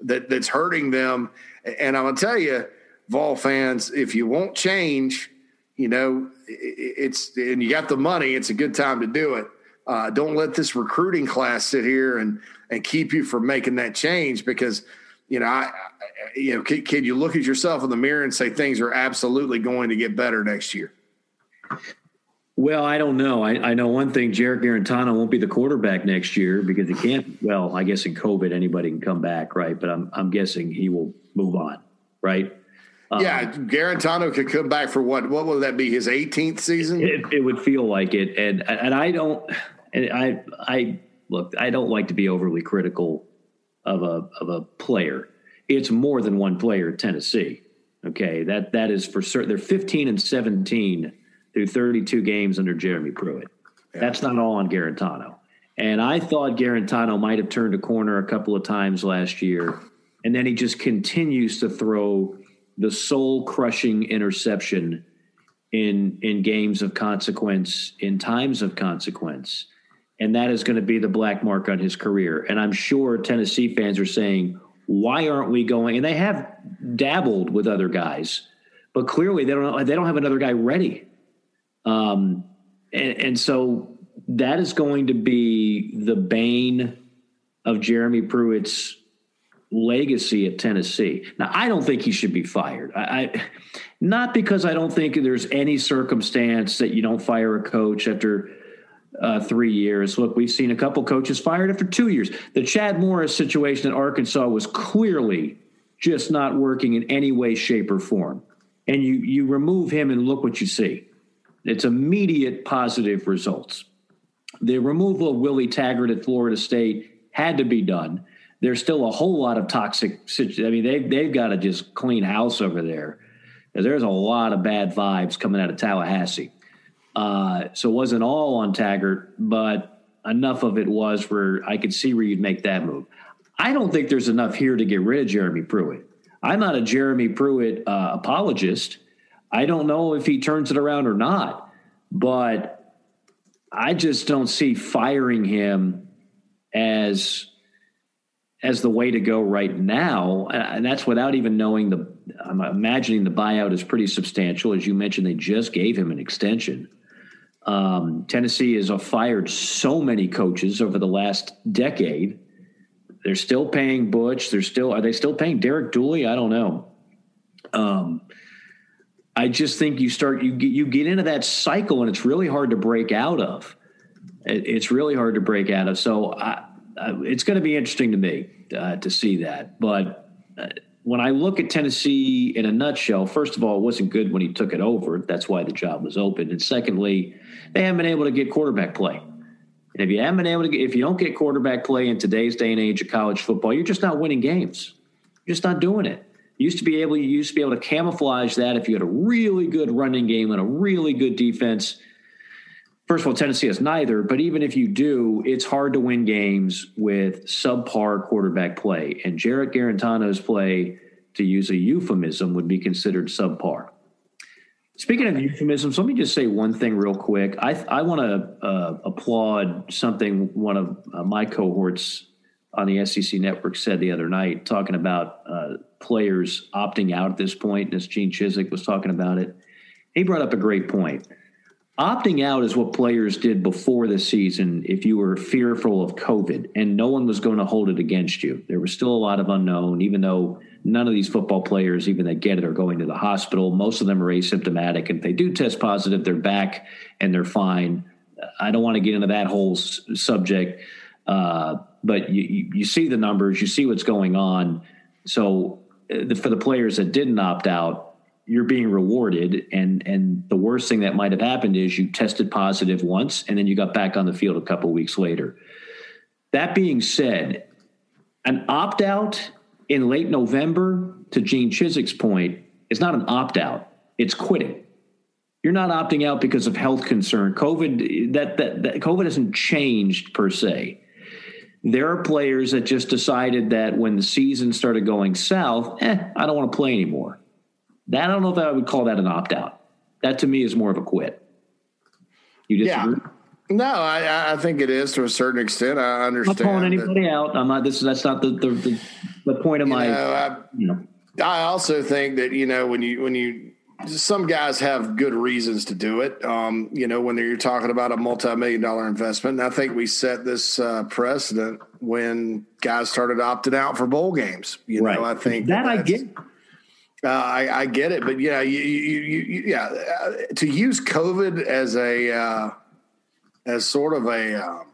S3: that that's hurting them. And I'm gonna tell you, Vol fans, if you won't change, you know, it's and you got the money, it's a good time to do it. Uh, don't let this recruiting class sit here and and keep you from making that change because you know I, you know can, can you look at yourself in the mirror and say things are absolutely going to get better next year?
S2: Well, I don't know. I, I know one thing: Jarrett Guarantano won't be the quarterback next year because he can't. Well, I guess in COVID, anybody can come back, right? But I'm I'm guessing he will move on, right?
S3: Um, yeah, Guarantano could come back for what? What would that be? His 18th season?
S2: It, it would feel like it, and and I don't. And I I look. I don't like to be overly critical of a of a player. It's more than one player Tennessee. Okay, that that is for certain. They're 15 and 17 through 32 games under Jeremy Pruitt. Yeah. That's not all on Guarantano. And I thought Guarantano might have turned a corner a couple of times last year. And then he just continues to throw the soul crushing interception in in games of consequence, in times of consequence. And that is going to be the black mark on his career. And I'm sure Tennessee fans are saying, why aren't we going? And they have dabbled with other guys, but clearly they don't they don't have another guy ready. Um, and, and so that is going to be the bane of Jeremy Pruitt's legacy at Tennessee. Now, I don't think he should be fired. I, I, not because I don't think there's any circumstance that you don't fire a coach after uh, three years. Look, we've seen a couple coaches fired after two years. The Chad Morris situation at Arkansas was clearly just not working in any way, shape, or form. And you you remove him, and look what you see. It's immediate positive results. The removal of Willie Taggart at Florida State had to be done. There's still a whole lot of toxic. I mean, they've they've got to just clean house over there. There's a lot of bad vibes coming out of Tallahassee. Uh, so it wasn't all on Taggart, but enough of it was where I could see where you'd make that move. I don't think there's enough here to get rid of Jeremy Pruitt. I'm not a Jeremy Pruitt uh, apologist. I don't know if he turns it around or not, but I just don't see firing him as as the way to go right now, and that's without even knowing the. I'm imagining the buyout is pretty substantial, as you mentioned. They just gave him an extension. Um, Tennessee has fired so many coaches over the last decade. They're still paying Butch. They're still are they still paying Derek Dooley? I don't know. Um, I just think you start you get you get into that cycle and it's really hard to break out of. It, it's really hard to break out of. So I, I, it's going to be interesting to me uh, to see that. But uh, when I look at Tennessee in a nutshell, first of all, it wasn't good when he took it over. That's why the job was open. And secondly, they haven't been able to get quarterback play. And if you haven't been able to get, if you don't get quarterback play in today's day and age of college football, you're just not winning games. You're just not doing it used to be able you used to be able to camouflage that if you had a really good running game and a really good defense. First of all, Tennessee has neither, but even if you do, it's hard to win games with subpar quarterback play. And Jarrett Guarantano's play, to use a euphemism, would be considered subpar. Speaking of euphemisms, let me just say one thing real quick. I, I want to uh, applaud something one of uh, my cohorts on the SEC network said the other night, talking about uh, players opting out at this point, as Gene Chizik was talking about it. He brought up a great point. Opting out is what players did before the season if you were fearful of COVID and no one was going to hold it against you. There was still a lot of unknown, even though none of these football players, even that get it, are going to the hospital. Most of them are asymptomatic. And if they do test positive, they're back and they're fine. I don't want to get into that whole s- subject. Uh, but you, you see the numbers, you see what's going on. So uh, for the players that didn't opt out, you're being rewarded. And and the worst thing that might have happened is you tested positive once, and then you got back on the field a couple weeks later. That being said, an opt out in late November, to Gene Chizik's point, is not an opt out; it's quitting. You're not opting out because of health concern. COVID that that, that COVID hasn't changed per se there are players that just decided that when the season started going south, eh, I don't want to play anymore. That I don't know if I would call that an opt out. That to me is more of a quit. You disagree? Yeah.
S3: No, I, I think it is to a certain extent. I understand.
S2: I'm not calling anybody that, out. I'm not. This that's not the the, the, the point of my.
S3: Know, I, you know. I also think that you know when you when you some guys have good reasons to do it. Um, you know, when you're talking about a multi-million dollar investment, and I think we set this uh, precedent when guys started opting out for bowl games. You
S2: right.
S3: know, I think
S2: that, I get.
S3: Uh, I, I, get it, but yeah, you, you, you, yeah, uh, to use COVID as a uh, as sort of a um,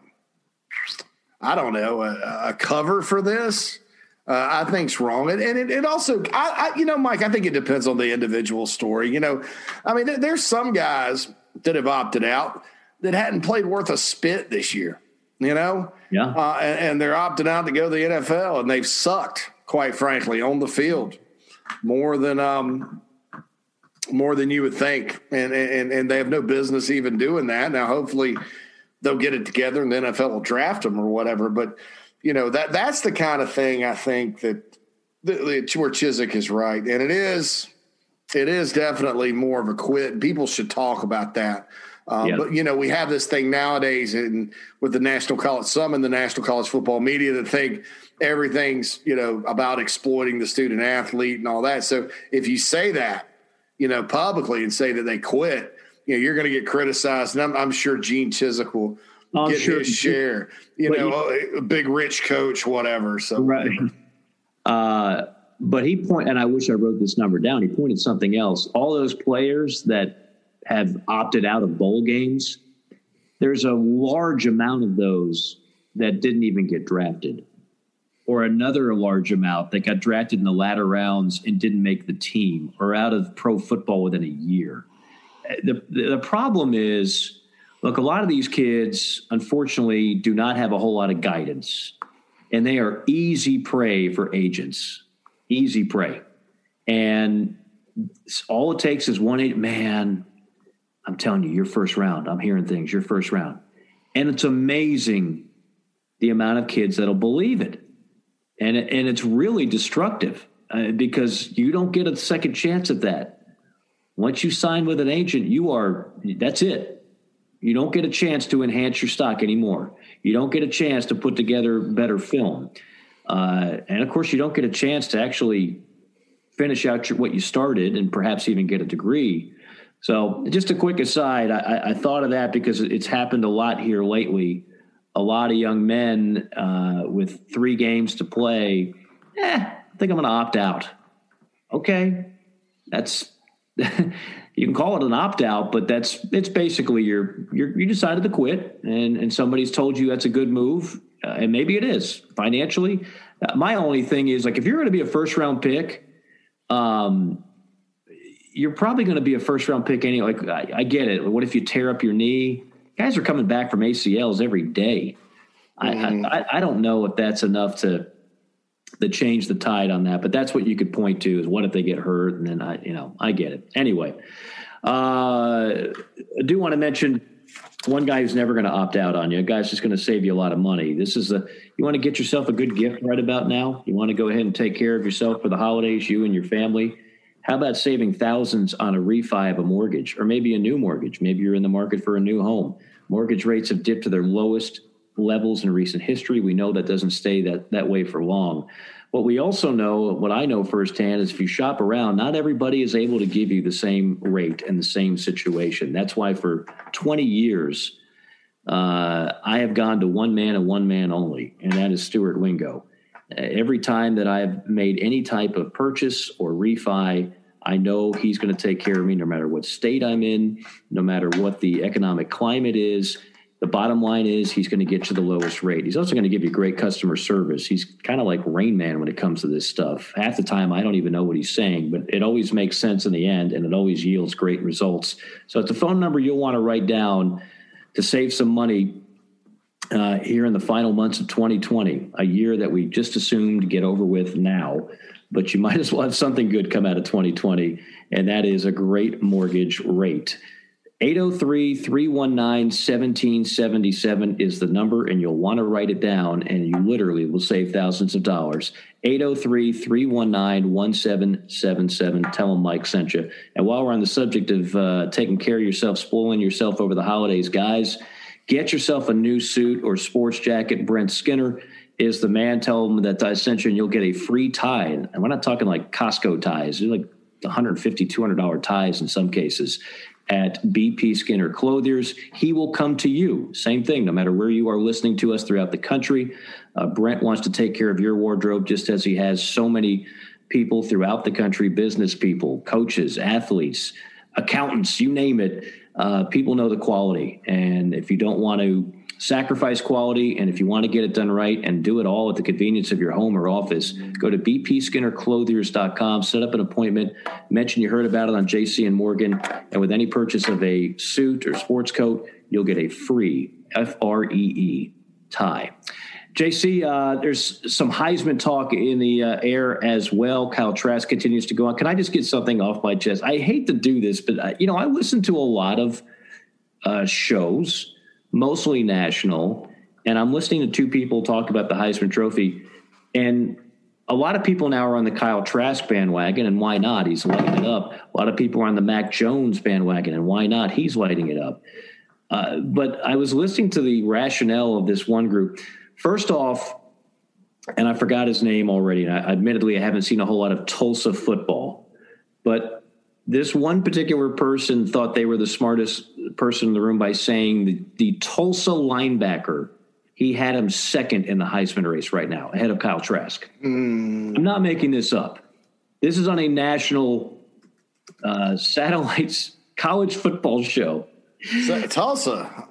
S3: I don't know a, a cover for this uh, I think's wrong. And, and it, it also, I, I, you know, Mike, I think it depends on the individual story. You know, I mean, there, there's some guys that have opted out that hadn't played worth a spit this year, you know?
S2: Yeah. Uh,
S3: and, and, they're opting out to go to the NFL and they've sucked, quite frankly, on the field more than, um, more than you would think. And, and, and they have no business even doing that. Now, hopefully, they'll get it together and the NFL will draft them or whatever. But you know that that's the kind of thing I think that, that where Chizik is right, and it is it is definitely more of a quit. People should talk about that. Um. But you know, we have this thing nowadays, and with the national college, some in the national college football media that think everything's you know about exploiting the student athlete and all that. So if you say that, you know, publicly and say that they quit, you know, you're going to get criticized. And I'm, I'm sure Gene Chizik will I'm get sure. his share. You but know, you, a big rich coach, whatever. So
S2: right. Uh, but he point, and I wish I wrote this number down. He pointed something else. All those players that have opted out of bowl games, there's a large amount of those that didn't even get drafted, or another large amount that got drafted in the latter rounds and didn't make the team, or out of pro football within a year. The the problem is, look, a lot of these kids, unfortunately, do not have a whole lot of guidance, and they are easy prey for agents easy prey. And all it takes is one eight. Man, I'm telling you, your first round. I'm hearing things. Your first round, and it's amazing the amount of kids that'll believe it, and and it's really destructive uh, because you don't get a second chance at that. Once you sign with an agent, you are that's it. You don't get a chance to enhance your stock anymore. You don't get a chance to put together better film. Uh, and of course, you don't get a chance to actually finish out your, what you started and perhaps even get a degree. So, just a quick aside, I, I, thought of that because it's happened a lot here lately. A lot of young men uh, with three games to play. Eh, I think I'm going to opt out. Okay, that's you can call it an opt out, but that's it's basically you're, you're you decided to quit, and and somebody's told you that's a good move, uh, and maybe it is financially. Uh, my only thing is like if you're going to be a first round pick, um, you're probably going to be a first round pick anyway. Like I, I, get it. What if you tear up your knee? Guys are coming back from ACLs every day. Mm-hmm. I, I, I don't know if that's enough to to change the tide on that, but that's what you could point to is what if they get hurt, and then I you know I get it anyway. Uh, I do want to mention one guy who's never going to opt out on you. A guy's just going to save you a lot of money. This is a you want to get yourself a good gift right about now. You want to go ahead and take care of yourself for the holidays, you and your family. How about saving thousands on a refi of a mortgage or maybe a new mortgage? Maybe you're in the market for a new home. Mortgage rates have dipped to their lowest levels in recent history. We know that doesn't stay that, that way for long. What we also know, what I know firsthand, is if you shop around, not everybody is able to give you the same rate and the same situation. That's why for 20 years, uh, I have gone to one man and one man only, and that is Stuart Wingo. Every time that I've made any type of purchase or refi, I know he's going to take care of me no matter what state I'm in, no matter what the economic climate is. The bottom line is he's going to get you the lowest rate. He's also going to give you great customer service. He's kind of like Rain Man when it comes to this stuff. Half the time, I don't even know what he's saying, but it always makes sense in the end and it always yields great results. So it's a phone number you'll want to write down to save some money uh, here in the final months of 2020, a year that we just assumed to get over with now. But you might as well have something good come out of 2020, and that is a great mortgage rate. 803 319 1777 is the number, and you'll want to write it down, and you literally will save thousands of dollars. 803 319 1777. Tell them Mike sent you. And while we're on the subject of uh, taking care of yourself, spoiling yourself over the holidays, guys, get yourself a new suit or sports jacket. Brent Skinner is the man. Tell them that I sent you, and you'll get a free tie. And we're not talking like Costco ties, they're like 150 $200 ties in some cases at BP Skinner Clothiers. He will come to you. Same thing, no matter where you are listening to us throughout the country. Uh, Brent wants to take care of your wardrobe just as he has so many people throughout the country business people, coaches, athletes, accountants, you name it. Uh, people know the quality. And if you don't want to, sacrifice quality. And if you want to get it done right and do it all at the convenience of your home or office, go to bpskinnerclothiers.com, set up an appointment, mention you heard about it on JC and Morgan. And with any purchase of a suit or sports coat, you'll get a free F R E E tie. JC, uh, there's some Heisman talk in the uh, air as well. Kyle Trask continues to go on. Can I just get something off my chest? I hate to do this, but uh, you know I listen to a lot of uh, shows mostly national. And I'm listening to two people talk about the Heisman Trophy. And a lot of people now are on the Kyle Trask bandwagon, and why not? He's lighting it up. A lot of people are on the Mac Jones bandwagon, and why not? He's lighting it up. Uh, but I was listening to the rationale of this one group. First off, and I forgot his name already. And I, admittedly, I haven't seen a whole lot of Tulsa football, but this one particular person thought they were the smartest person in the room by saying the, the Tulsa linebacker he had him second in the Heisman race right now, ahead of Kyle Trask. Mm. I'm not making this up. This is on a national uh, satellites college football show.
S3: Tulsa.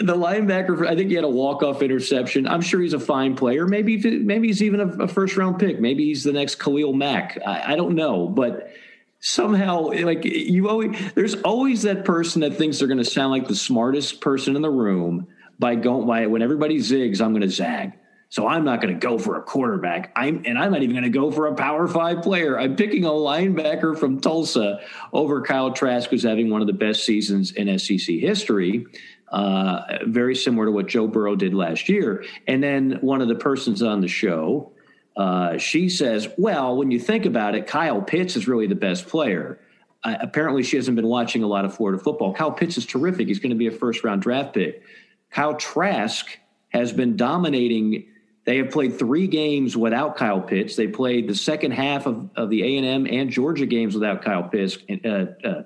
S2: The linebacker, I think he had a walk-off interception. I'm sure he's a fine player. Maybe, maybe he's even a, a first-round pick. Maybe he's the next Khalil Mack. I, I don't know, but somehow like you always there's always that person that thinks they're going to sound like the smartest person in the room by going by when everybody zigs, I'm going to zag. So I'm not going to go for a quarterback. I'm and I'm not even going to go for a power five player. I'm picking a linebacker from Tulsa over Kyle Trask, who's having one of the best seasons in SEC history. Uh, very similar to what Joe Burrow did last year. And then one of the persons on the show, uh, she says, "Well, when you think about it, Kyle Pitts is really the best player." Uh, apparently, she hasn't been watching a lot of Florida football. Kyle Pitts is terrific. He's going to be a first round draft pick. Kyle Trask has been dominating. They have played three games without Kyle Pitts. They played the second half of, of the A and M and Georgia games without Kyle Pitts. Uh, uh,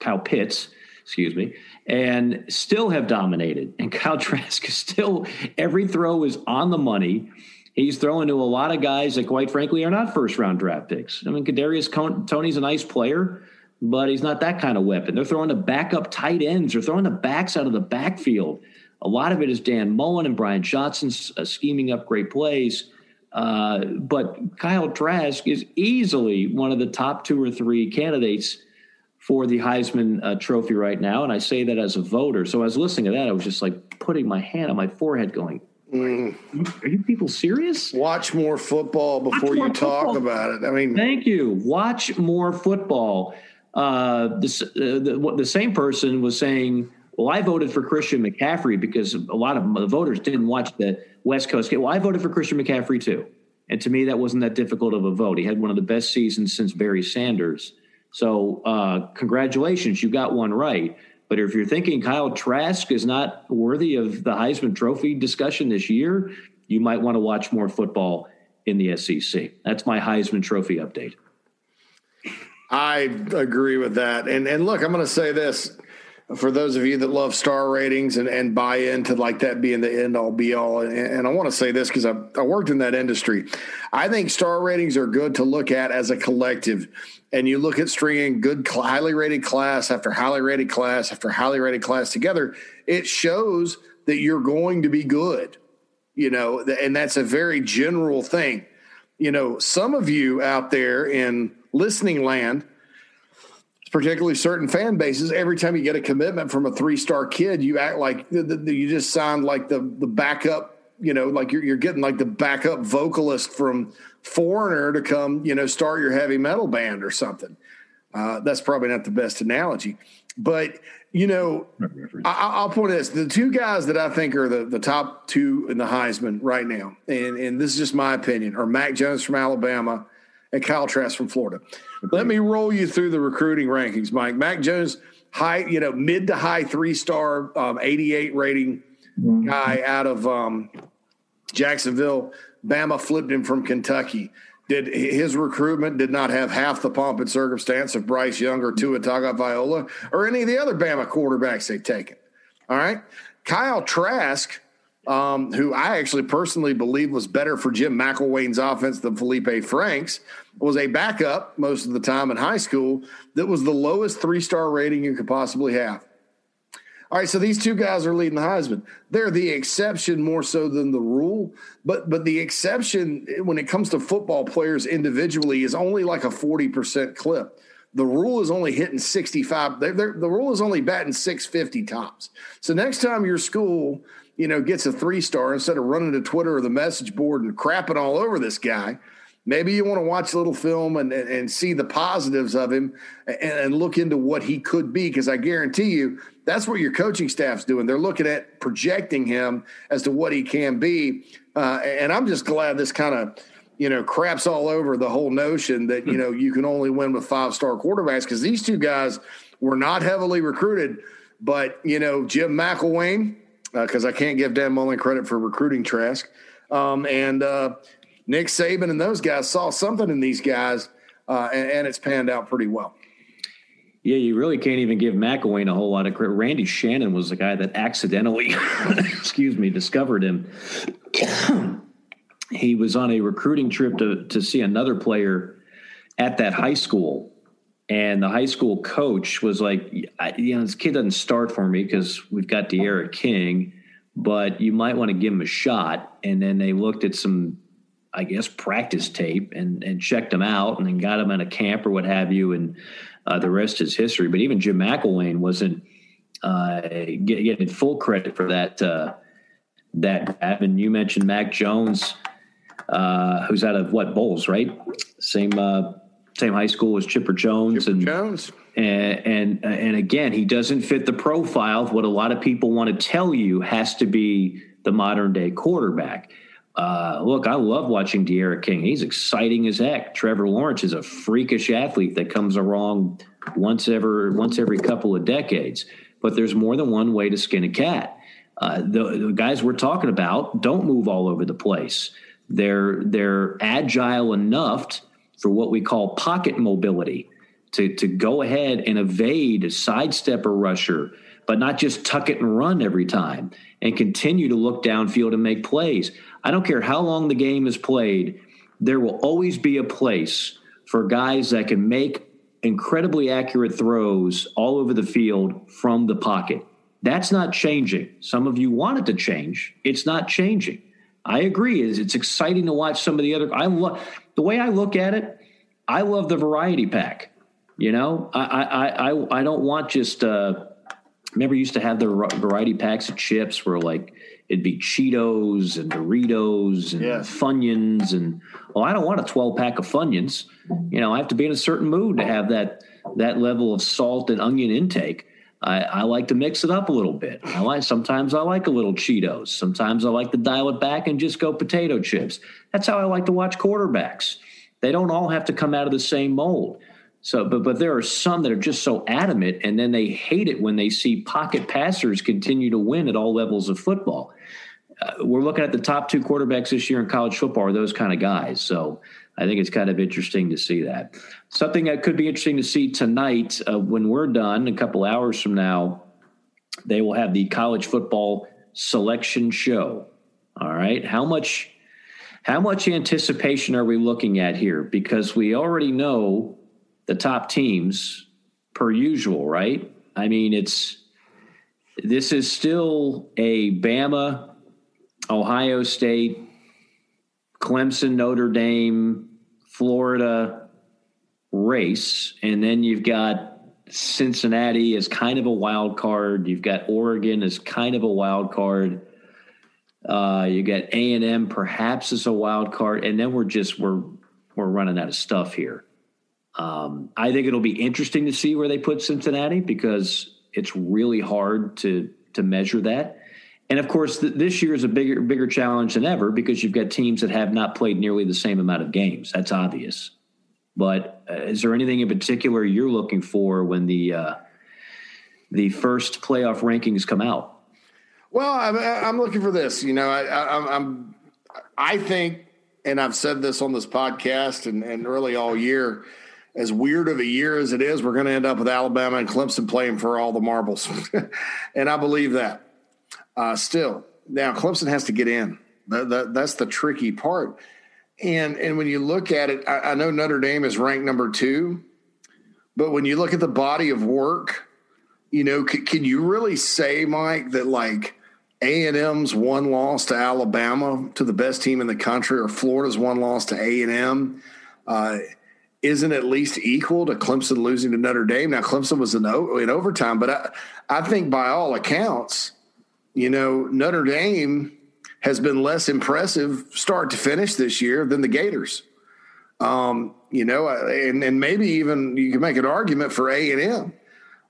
S2: Kyle Pitts, excuse me, and still have dominated. And Kyle Trask is still every throw is on the money. He's throwing to a lot of guys that, quite frankly, are not first round draft picks. I mean, Kadarius Toney's a nice player, but he's not that kind of weapon. They're throwing to backup tight ends. They're throwing the backs out of the backfield. A lot of it is Dan Mullen and Brian Johnson uh, scheming up great plays. Uh, but Kyle Trask is easily one of the top two or three candidates for the Heisman uh, Trophy right now. And I say that as a voter. So I was listening to that. I was just like putting my hand on my forehead going, mm. Are you people serious?
S3: Watch more football before more you football. talk about it. I mean,
S2: thank you. Watch more football. Uh, this, uh, the, the same person was saying well, I voted for Christian McCaffrey because a lot of the voters didn't watch the West Coast game. Well, I voted for Christian McCaffrey too. And to me, that wasn't that difficult of a vote. He had one of the best seasons since Barry Sanders. So, uh, congratulations, you got one right. But if you're thinking Kyle Trask is not worthy of the Heisman Trophy discussion this year, you might want to watch more football in the SEC. That's my Heisman Trophy update.
S3: I agree with that. And and look, I'm going to say this for those of you that love star ratings and, and buy into like that being the end all be all. And, and I want to say this because I, I worked in that industry. I think star ratings are good to look at as a collective. And you look at stringing good, highly rated class after highly rated class after highly rated class together, it shows that you're going to be good, you know, and that's a very general thing. You know, some of you out there in listening land, particularly certain fan bases, every time you get a commitment from a three star kid, you act like the, the, you just sound like the the backup. You know, like you're you're getting like the backup vocalist from Foreigner to come, you know, start your heavy metal band or something. Uh, that's probably not the best analogy, but you know, I, will point this: the two guys that I think are the, the top two in the Heisman right now, and and this is just my opinion, are Mac Jones from Alabama and Kyle Trask from Florida. Let me roll you through the recruiting rankings, Mike. Mac Jones, high, you know, mid to high three star, um, 88 rating mm-hmm. guy out of um, Jacksonville. Bama flipped him from Kentucky. Did his recruitment did not have half the pomp and circumstance of Bryce Young or Tua Tagovailoa or any of the other Bama quarterbacks they've taken. All right, Kyle Trask um, who I actually personally believe was better for Jim McElwain's offense than Felipe Franks, was a backup most of the time in high school that was the lowest three star rating you could possibly have. All right, so these two guys are leading the Heisman. They're the exception more so than the rule, but but the exception when it comes to football players individually is only like a forty percent clip. The rule is only hitting sixty five. The rule is only batting six fifty tops. So next time your school you know, gets a three star instead of running to Twitter or the message board and crapping all over this guy, maybe you want to watch a little film and, and, and see the positives of him and, and look into what he could be. Because I guarantee you, that's what your coaching staff's doing. They're looking at projecting him as to what he can be. Uh, and I'm just glad this kind of you know, craps all over the whole notion that, you know, you can only win with five star quarterbacks because these two guys were not heavily recruited. But, you know, Jim McElwain, because uh, I can't give Dan Mullen credit for recruiting Trask, um, and uh, Nick Saban and those guys saw something in these guys, uh, and, and it's panned out pretty well.
S2: Yeah, you really can't even give McElwain a whole lot of credit. Randy Shannon was the guy that accidentally, excuse me, discovered him he was on a recruiting trip to to see another player at that high school and the high school coach was like you know this kid doesn't start for me because we've got D'Eriq King but you might want to give him a shot. And then they looked at some I guess practice tape and and checked him out and then got him in a camp or what have you and uh, the rest is history. But even Jim McElwain wasn't uh, getting full credit for that uh, that and you mentioned Mac Jones uh, who's out of what Bolles, right? Same uh, same high school as Chipper Jones
S3: Chipper and Jones.
S2: And, and and again, he doesn't fit the profile of what a lot of people want to tell you has to be the modern day quarterback. Uh, look, I love watching D'Eriq King. He's exciting as heck. Trevor Lawrence is a freakish athlete that comes along once ever once every couple of decades. But there's more than one way to skin a cat. Uh, the, the guys we're talking about don't move all over the place. They're they're agile enough for what we call pocket mobility to to go ahead and evade, a sidestep a rusher, but not just tuck it and run every time and continue to look downfield and make plays. I don't care how long the game is played, there will always be a place for guys that can make incredibly accurate throws all over the field from the pocket. That's not changing. Some of you want it to change. It's not changing. I agree. It's exciting to watch some of the other. I love the way I look at it. I love the variety pack. You know, I I I I don't want just. Uh, remember, used to have the variety packs of chips where like it'd be Cheetos and Doritos and yes. Funyuns and well, I don't want a twelve pack of Funyuns. You know, I have to be in a certain mood to have that that level of salt and onion intake. I, I, like to mix it up a little bit. I like sometimes I like a little Cheetos. Sometimes I like to dial it back and just go potato chips. That's how I like to watch quarterbacks. They don't all have to come out of the same mold. So, but but there are some that are just so adamant, and then they hate it when they see pocket passers continue to win at all levels of football. Uh, we're looking at the top two quarterbacks this year in college football are those kind of guys. So I think it's kind of interesting to see that. Something that could be interesting to see tonight uh, when we're done, a couple hours from now, they will have the college football selection show. All right, how much how much anticipation are we looking at here? Because we already know the top teams per usual, right? I mean, it's this is still a Bama, Ohio State, Clemson, Notre Dame, Florida race, and then you've got Cincinnati as kind of a wild card. You've got Oregon as kind of a wild card. Uh, you got A and M perhaps as a wild card, and then we're just we're we're running out of stuff here. Um, I think it'll be interesting to see where they put Cincinnati because it's really hard to to measure that. And of course, th- this year is a bigger bigger challenge than ever because you've got teams that have not played nearly the same amount of games. That's obvious. But is there anything in particular you're looking for when the uh, the first playoff rankings come out?
S3: Well, I'm, I'm looking for this. You know, I, I, I'm I think, and I've said this on this podcast and, and really all year. As weird of a year as it is, we're going to end up with Alabama and Clemson playing for all the marbles, and I believe that. Uh, still, now Clemson has to get in. That, that, that's the tricky part. And and when you look at it, I, I know Notre Dame is ranked number two, but when you look at the body of work, you know, c- can you really say, Mike, that like A and M's one loss to Alabama to the best team in the country, or Florida's one loss to A and M? Uh, isn't at least equal to Clemson losing to Notre Dame. Now Clemson was in, in overtime, but I, I think by all accounts, you know, Notre Dame has been less impressive start to finish this year than the Gators. Um, you know, and, and maybe even you can make an argument for A and M,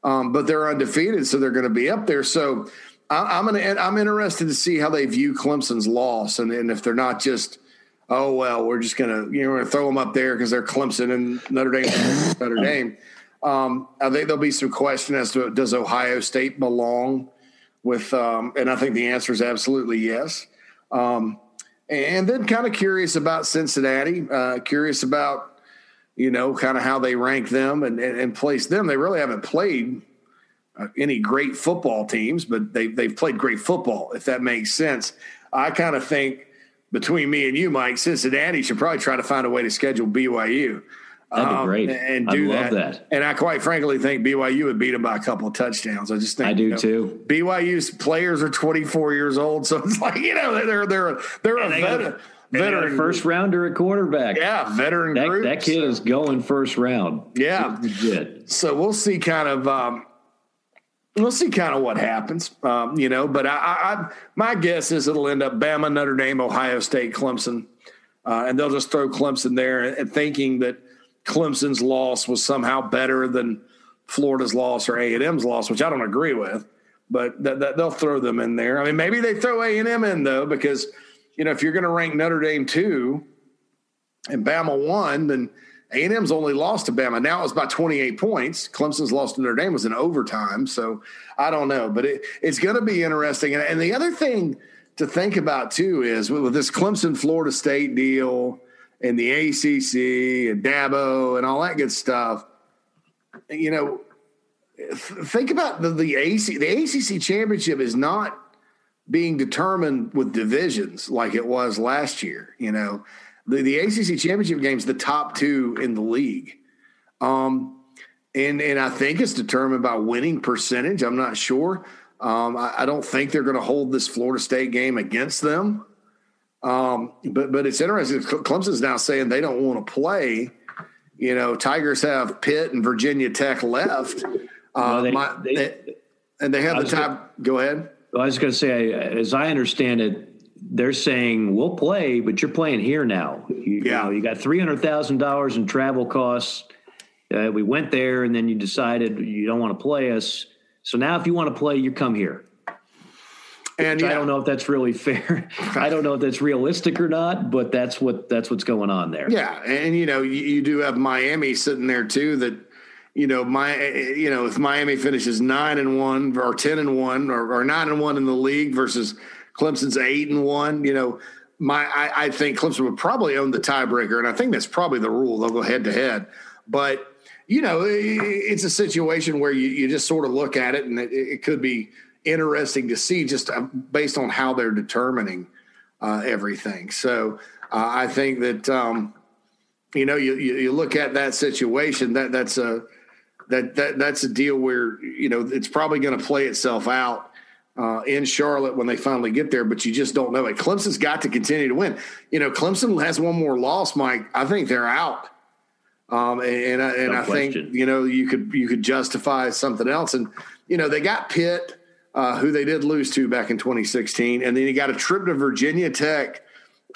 S3: um, but they're undefeated, so they're going to be up there. So I, am gonna I'm interested to see how they view Clemson's loss, and, and if they're not just oh well, we're just gonna you know we're gonna throw them up there because they're Clemson and Notre Dame, Notre Dame. Um, I think there'll be some question as to does Ohio State belong with, um, and I think the answer is absolutely yes. Um, and then kind of curious about Cincinnati, uh, curious about, you know, kind of how they rank them and, and, and, place them. They really haven't played uh, any great football teams, but they, they've played great football, if that makes sense. I kind of think between me and you, Mike, Cincinnati should probably try to find a way to schedule BYU.
S2: That'd be um, great.
S3: and do that. that. And I quite frankly think BYU would beat them by a couple of touchdowns. I just think
S2: I do you know, too.
S3: BYU's players are 24 years old, so it's like you know they're they're they're a veteran.
S2: Veteran first rounder at quarterback.
S3: Yeah, veteran
S2: that,
S3: group.
S2: That kid so. is going first round.
S3: Yeah, legit. So we'll see kind of um, we'll see kind of what happens, um, you know. But I, I, my guess is it'll end up Bama, Notre Dame, Ohio State, Clemson, uh, and they'll just throw Clemson there, and thinking that Clemson's loss was somehow better than Florida's loss or A and M's loss, which I don't agree with. But th- th- they'll throw them in there. I mean, maybe they throw A and M in though, because you know if you're going to rank Notre Dame two and Bama one, then A and M's only lost to Bama. Now it's by 28 points. Clemson's lost to Notre Dame was in overtime, so I don't know, but it, it's going to be interesting. And, and the other thing to think about too is with, with this Clemson Florida State deal and the ACC and Dabo and all that good stuff. You know, think about the the AC the ACC championship is not being determined with divisions like it was last year. You know, the the ACC championship game's the top two in the league. Um, and and I think it's determined by winning percentage. I'm not sure. Um, I, I, don't think they're going to hold this Florida State game against them. Um, but but it's interesting. Clemson's now saying they don't want to play. You know, Tigers have Pitt and Virginia Tech left. Uh, they, my, they, they, and they have the time. Gonna, go ahead.
S2: I was going to say, as I understand it, they're saying we'll play, but you're playing here now. You, yeah. you, know, you got three hundred thousand dollars in travel costs. Uh, we went there, and then you decided you don't want to play us. So now, if you want to play, you come here. And. I don't know if that's really fair. I don't know if that's realistic or not, but that's what that's what's going on there.
S3: Yeah, and you know, you, you do have Miami sitting there too. That you know, my you know, if Miami finishes nine and one or ten and one or, or nine and one in the league versus Clemson's eight and one, you know, my I, I think Clemson would probably own the tiebreaker, and I think that's probably the rule. They'll go head to head, but you know, it's a situation where you, you just sort of look at it, and it, it could be interesting to see just uh, based on how they're determining uh, everything. So uh, I think that um, you know you, you look at that situation that that's a that that that's a deal where you know it's probably going to play itself out uh, in Charlotte when they finally get there, but you just don't know it. Clemson's got to continue to win. You know, Clemson has one more loss, Mike. I think they're out. Um, and and, and no I think you know you could you could justify something else, and you know they got Pitt uh, who they did lose to back in 2016. And then he got a trip to Virginia Tech,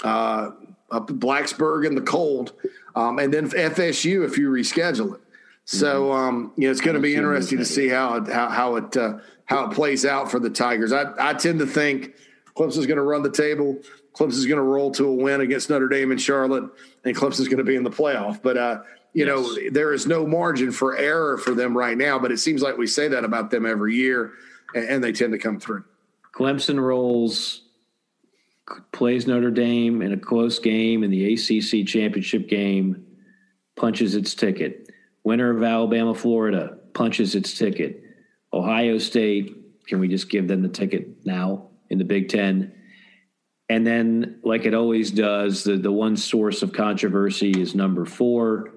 S3: uh, up Blacksburg in the cold, um, and then FSU if you reschedule it. So mm-hmm. um, you know it's going to be interesting to see how it, how, how it uh, how it plays out for the Tigers. I, I tend to think Clemson's going to run the table. Clemson's going to roll to a win against Notre Dame in Charlotte, and Clemson's going to be in the playoff. But uh, you yes. know there is no margin for error for them right now. But it seems like we say that about them every year and they tend to come through.
S2: Clemson rolls, plays Notre Dame in a close game in the ACC championship game, punches its ticket. Winner of Alabama, Florida punches its ticket. Ohio State, can we just give them the ticket now in the Big Ten? And then, like it always does, the, the one source of controversy is number four.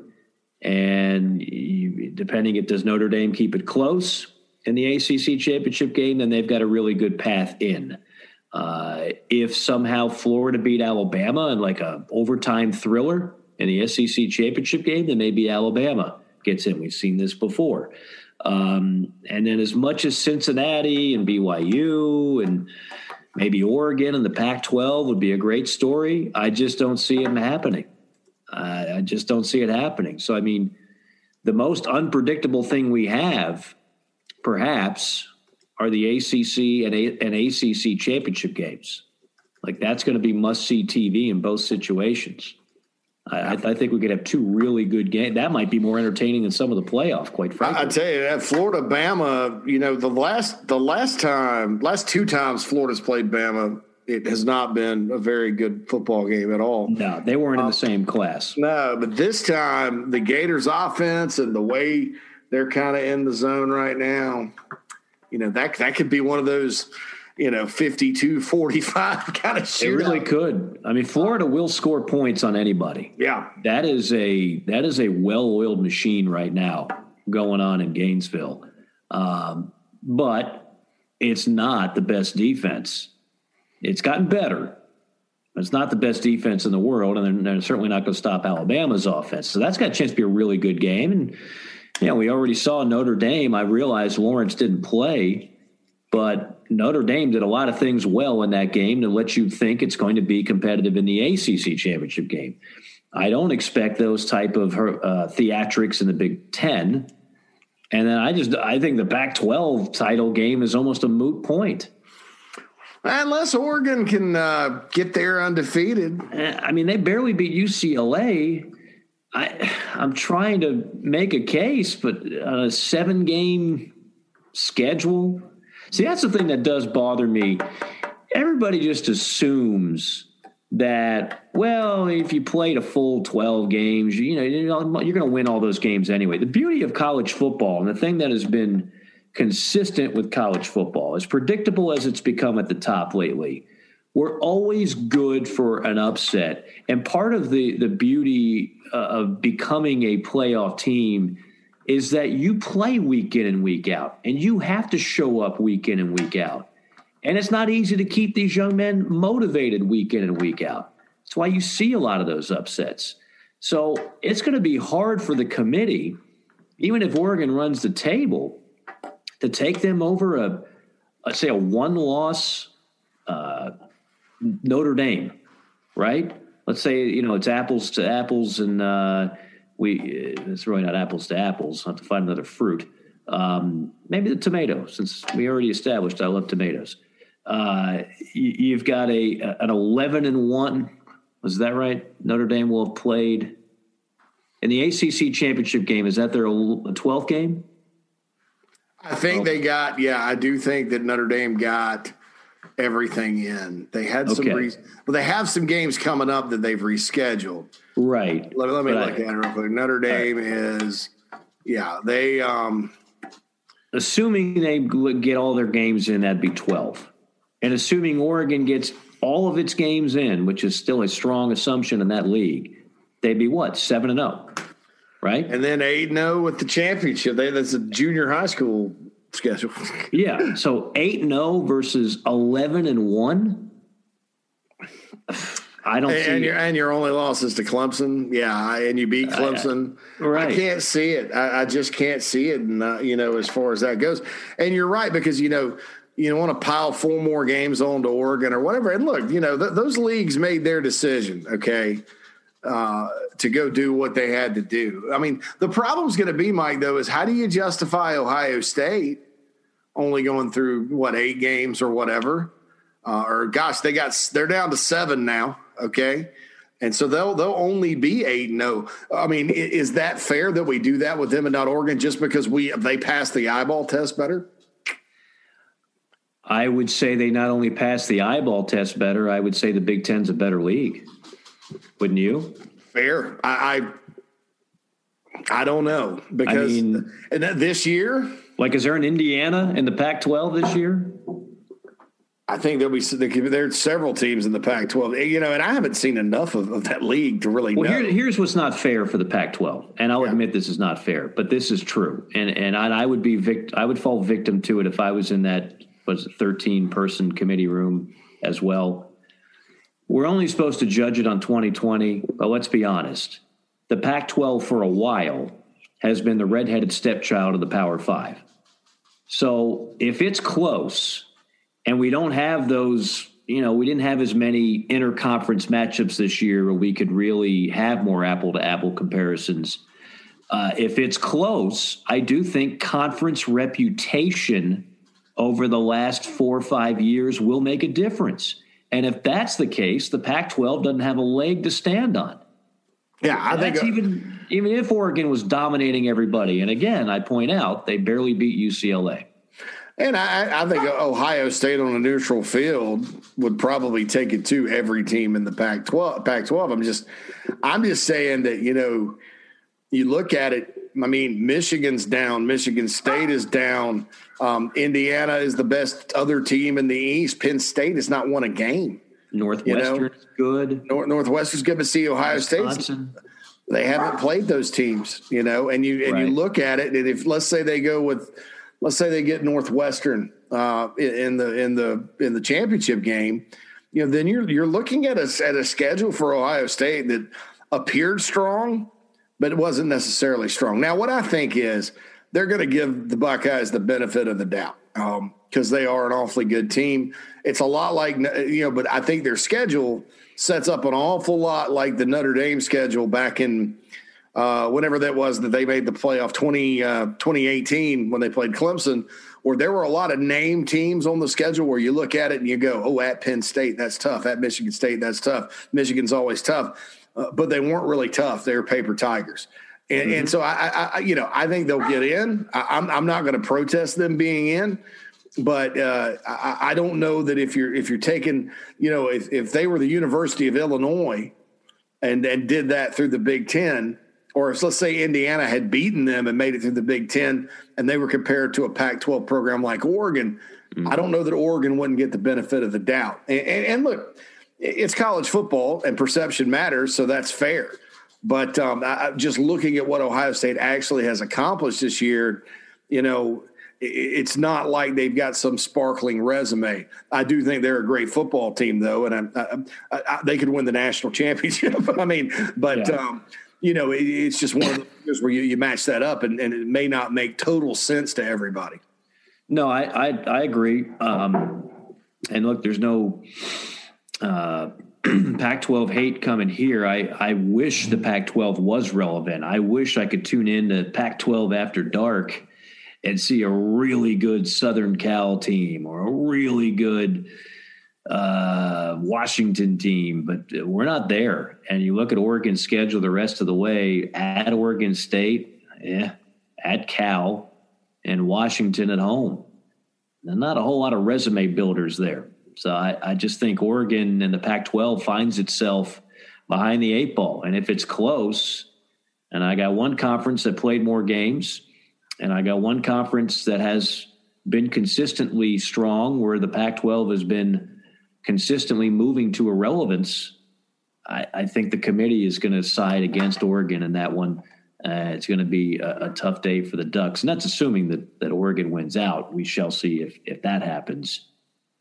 S2: And you, depending it does Notre Dame keep it close in the ACC championship game, then they've got a really good path in. Uh, if somehow Florida beat Alabama in like a overtime thriller in the SEC championship game, then maybe Alabama gets in. We've seen this before. Um, and then as much as Cincinnati and BYU and maybe Oregon and the Pac-12 would be a great story, I just don't see them happening. I, I just don't see it happening. So, I mean, the most unpredictable thing we have, perhaps, are the ACC and, A- and ACC championship games. Like that's going to be must see TV in both situations. I, I, think we could have two really good games. That might be more entertaining than some of the playoff, quite frankly.
S3: I, I tell you that Florida Bama, you know, the last the last time, last two times Florida's played Bama, it has not been a very good football game at all.
S2: No, they weren't in the uh, same class.
S3: No, but this time the Gators offense and the way they're kind of in the zone right now, you know, that that could be one of those you know 52 45 kind of shootout.
S2: It really could. I mean, Florida will score points on anybody.
S3: Yeah,
S2: that is a that is a well-oiled machine right now going on in Gainesville, um, but it's not the best defense. It's gotten better. It's not the best defense in the world, and they're, they're certainly not going to stop Alabama's offense. So that's got a chance to be a really good game. And yeah, we already saw Notre Dame. I realized Lawrence didn't play, but Notre Dame did a lot of things well in that game to let you think it's going to be competitive in the ACC championship game. I don't expect those type of uh, theatrics in the Big Ten, and then I just I think the Pac-12 title game is almost a moot point.
S3: Unless Oregon can uh, get there undefeated.
S2: Eh, I mean, they barely beat UCLA. I, I'm trying to make a case, but a seven game schedule See, that's the thing that does bother me. Everybody just assumes that well if you played a full 12 games you know you're going to win all those games anyway the beauty of college football and the thing that has been consistent with college football as predictable as it's become at the top lately we're always good for an upset and part of the the beauty uh, of becoming a playoff team is that you play week in and week out, and you have to show up week in and week out. And it's not easy to keep these young men motivated week in and week out. That's why you see a lot of those upsets. So it's going to be hard for the committee, even if Oregon runs the table, to take them over a, let's say, a one loss uh, Notre Dame, right? Let's say, you know, it's apples to apples and, uh, we it's really not apples to apples. I'll have to find another fruit. Um, maybe the tomato, since we already established I love tomatoes. Uh, you, have got a an eleven and one. Was that right? Notre Dame will have played in the ACC championship game. Is that their twelfth game?
S3: I think they got. Yeah, I do think that Notre Dame got everything in. They had some. Okay. Re- well, they have some games coming up that they've rescheduled.
S2: Right.
S3: Let, let me but look I, at it real quick. Notre Dame right. is, yeah, they. um
S2: Assuming they get all their games in, that'd be twelve, and assuming Oregon gets all of its games in, which is still a strong assumption in that league, they'd be what seven and zero, oh, right?
S3: And then eight and zero oh with the championship. They, that's a junior high school schedule.
S2: yeah, so eight and zero oh versus eleven and one. I don't
S3: and,
S2: see
S3: and your and your only loss is to Clemson. Yeah, and you beat Clemson.
S2: Uh, right.
S3: I can't see it. I, I just can't see it. And uh, you know, as far as that goes, and you're right because you know you want to pile four more games on to Oregon or whatever. And look, you know, th- those leagues made their decision. Okay. Uh, to go do what they had to do. I mean, the problem's going to be, Mike, though, is how do you justify Ohio State only going through what eight games or whatever? Uh, or gosh, they got they're down to seven now. Okay. And so they'll they'll only be eight. No, I mean, is that fair that we do that with them and not Oregon just because we they pass the eyeball test better?
S2: I would say they not only pass the eyeball test better. I would say the Big Ten's a better league. Wouldn't you?
S3: Fair. I I, I don't know because I mean, this year,
S2: like, is there an Indiana in the Pac-12 this year?
S3: I think there'll be there's several teams in the Pac-12. Eh, you know, and I haven't seen enough of, of that league to really well, know.
S2: Here, here's what's not fair for the Pac-12, and I'll yeah. admit this is not fair, but this is true, and and I, I would be vict- I would fall victim to it if I was in that was 13 person committee room as well. We're only supposed to judge it on 2020, but let's be honest. The Pac-12 for a while has been the redheaded stepchild of the Power Five. So if it's close and we don't have those you know, we didn't have as many interconference matchups this year where we could really have more apple to apple comparisons. Uh, if it's close, I do think conference reputation over the last four or five years will make a difference. And if that's the case, the Pac 12 doesn't have a leg to stand on.
S3: Yeah, I
S2: that's
S3: think
S2: even even if Oregon was dominating everybody, and again, I point out they barely beat UCLA.
S3: And I, I think Ohio State on a neutral field would probably take it to every team in the Pac-12. Pac-12. I'm just, I'm just saying that you know, you look at it. I mean, Michigan's down. Michigan State is down. Um, Indiana is the best other team in the East. Penn State has not won a game.
S2: Northwestern you know? good.
S3: North, Northwestern's good, but see Ohio State. They haven't played those teams, you know, and you and right. you look at it, and if let's say they go with let's say they get Northwestern uh, in the in the in the championship game, you know, then you're you're looking at a at a schedule for Ohio State that appeared strong, but it wasn't necessarily strong. Now, what I think is they're going to give the Buckeyes the benefit of the doubt because um, they are an awfully good team. It's a lot like you know, but I think their schedule sets up an awful lot like the Notre Dame schedule back in uh, whenever that was that they made the playoff 20, uh, 2018 when they played Clemson, where there were a lot of name teams on the schedule where you look at it and you go, oh, at Penn State, that's tough. At Michigan State, that's tough. Michigan's always tough. Uh, but they weren't really tough. They were paper tigers. And, mm-hmm. and so I, I, you know, I think they'll get in. I, am I'm, I'm not going to protest them being in, but uh, I, I don't know that if you're if you're taking, you know, if, if they were the University of Illinois and and did that through the Big Ten, or if let's say Indiana had beaten them and made it through the Big Ten, and they were compared to a Pac-12 program like Oregon, mm-hmm. I don't know that Oregon wouldn't get the benefit of the doubt. And, and, and, look, it's college football, and perception matters, so that's fair. But um, I, just looking at what Ohio State actually has accomplished this year, you know, it's not like they've got some sparkling resume. I do think they're a great football team, though, and I, I, I, they could win the national championship. I mean, but. Yeah. Um, you know, it, it's just one of those years where you, you match that up, and, and, it may not make total sense to everybody.
S2: No, I I, I agree. Um, and look, there's no uh, Pac-12 hate coming here. I I wish the Pac-12 was relevant. I wish I could tune in to Pac-12 after dark and see a really good Southern Cal team or a really good uh, Washington team, but we're not there. And you look at Oregon's schedule the rest of the way at Oregon State, at Cal, and Washington at home. And not a whole lot of resume builders there. So I, I just think Oregon and the Pac 12 finds itself behind the eight ball. And if it's close, and I got one conference that played more games, and I got one conference that has been consistently strong, where the Pac 12 has been consistently moving to irrelevance, I, I think the committee is going to side against Oregon in that one. Uh, it's going to be a, a, tough day for the Ducks, and that's assuming that that Oregon wins out. We shall see if if that happens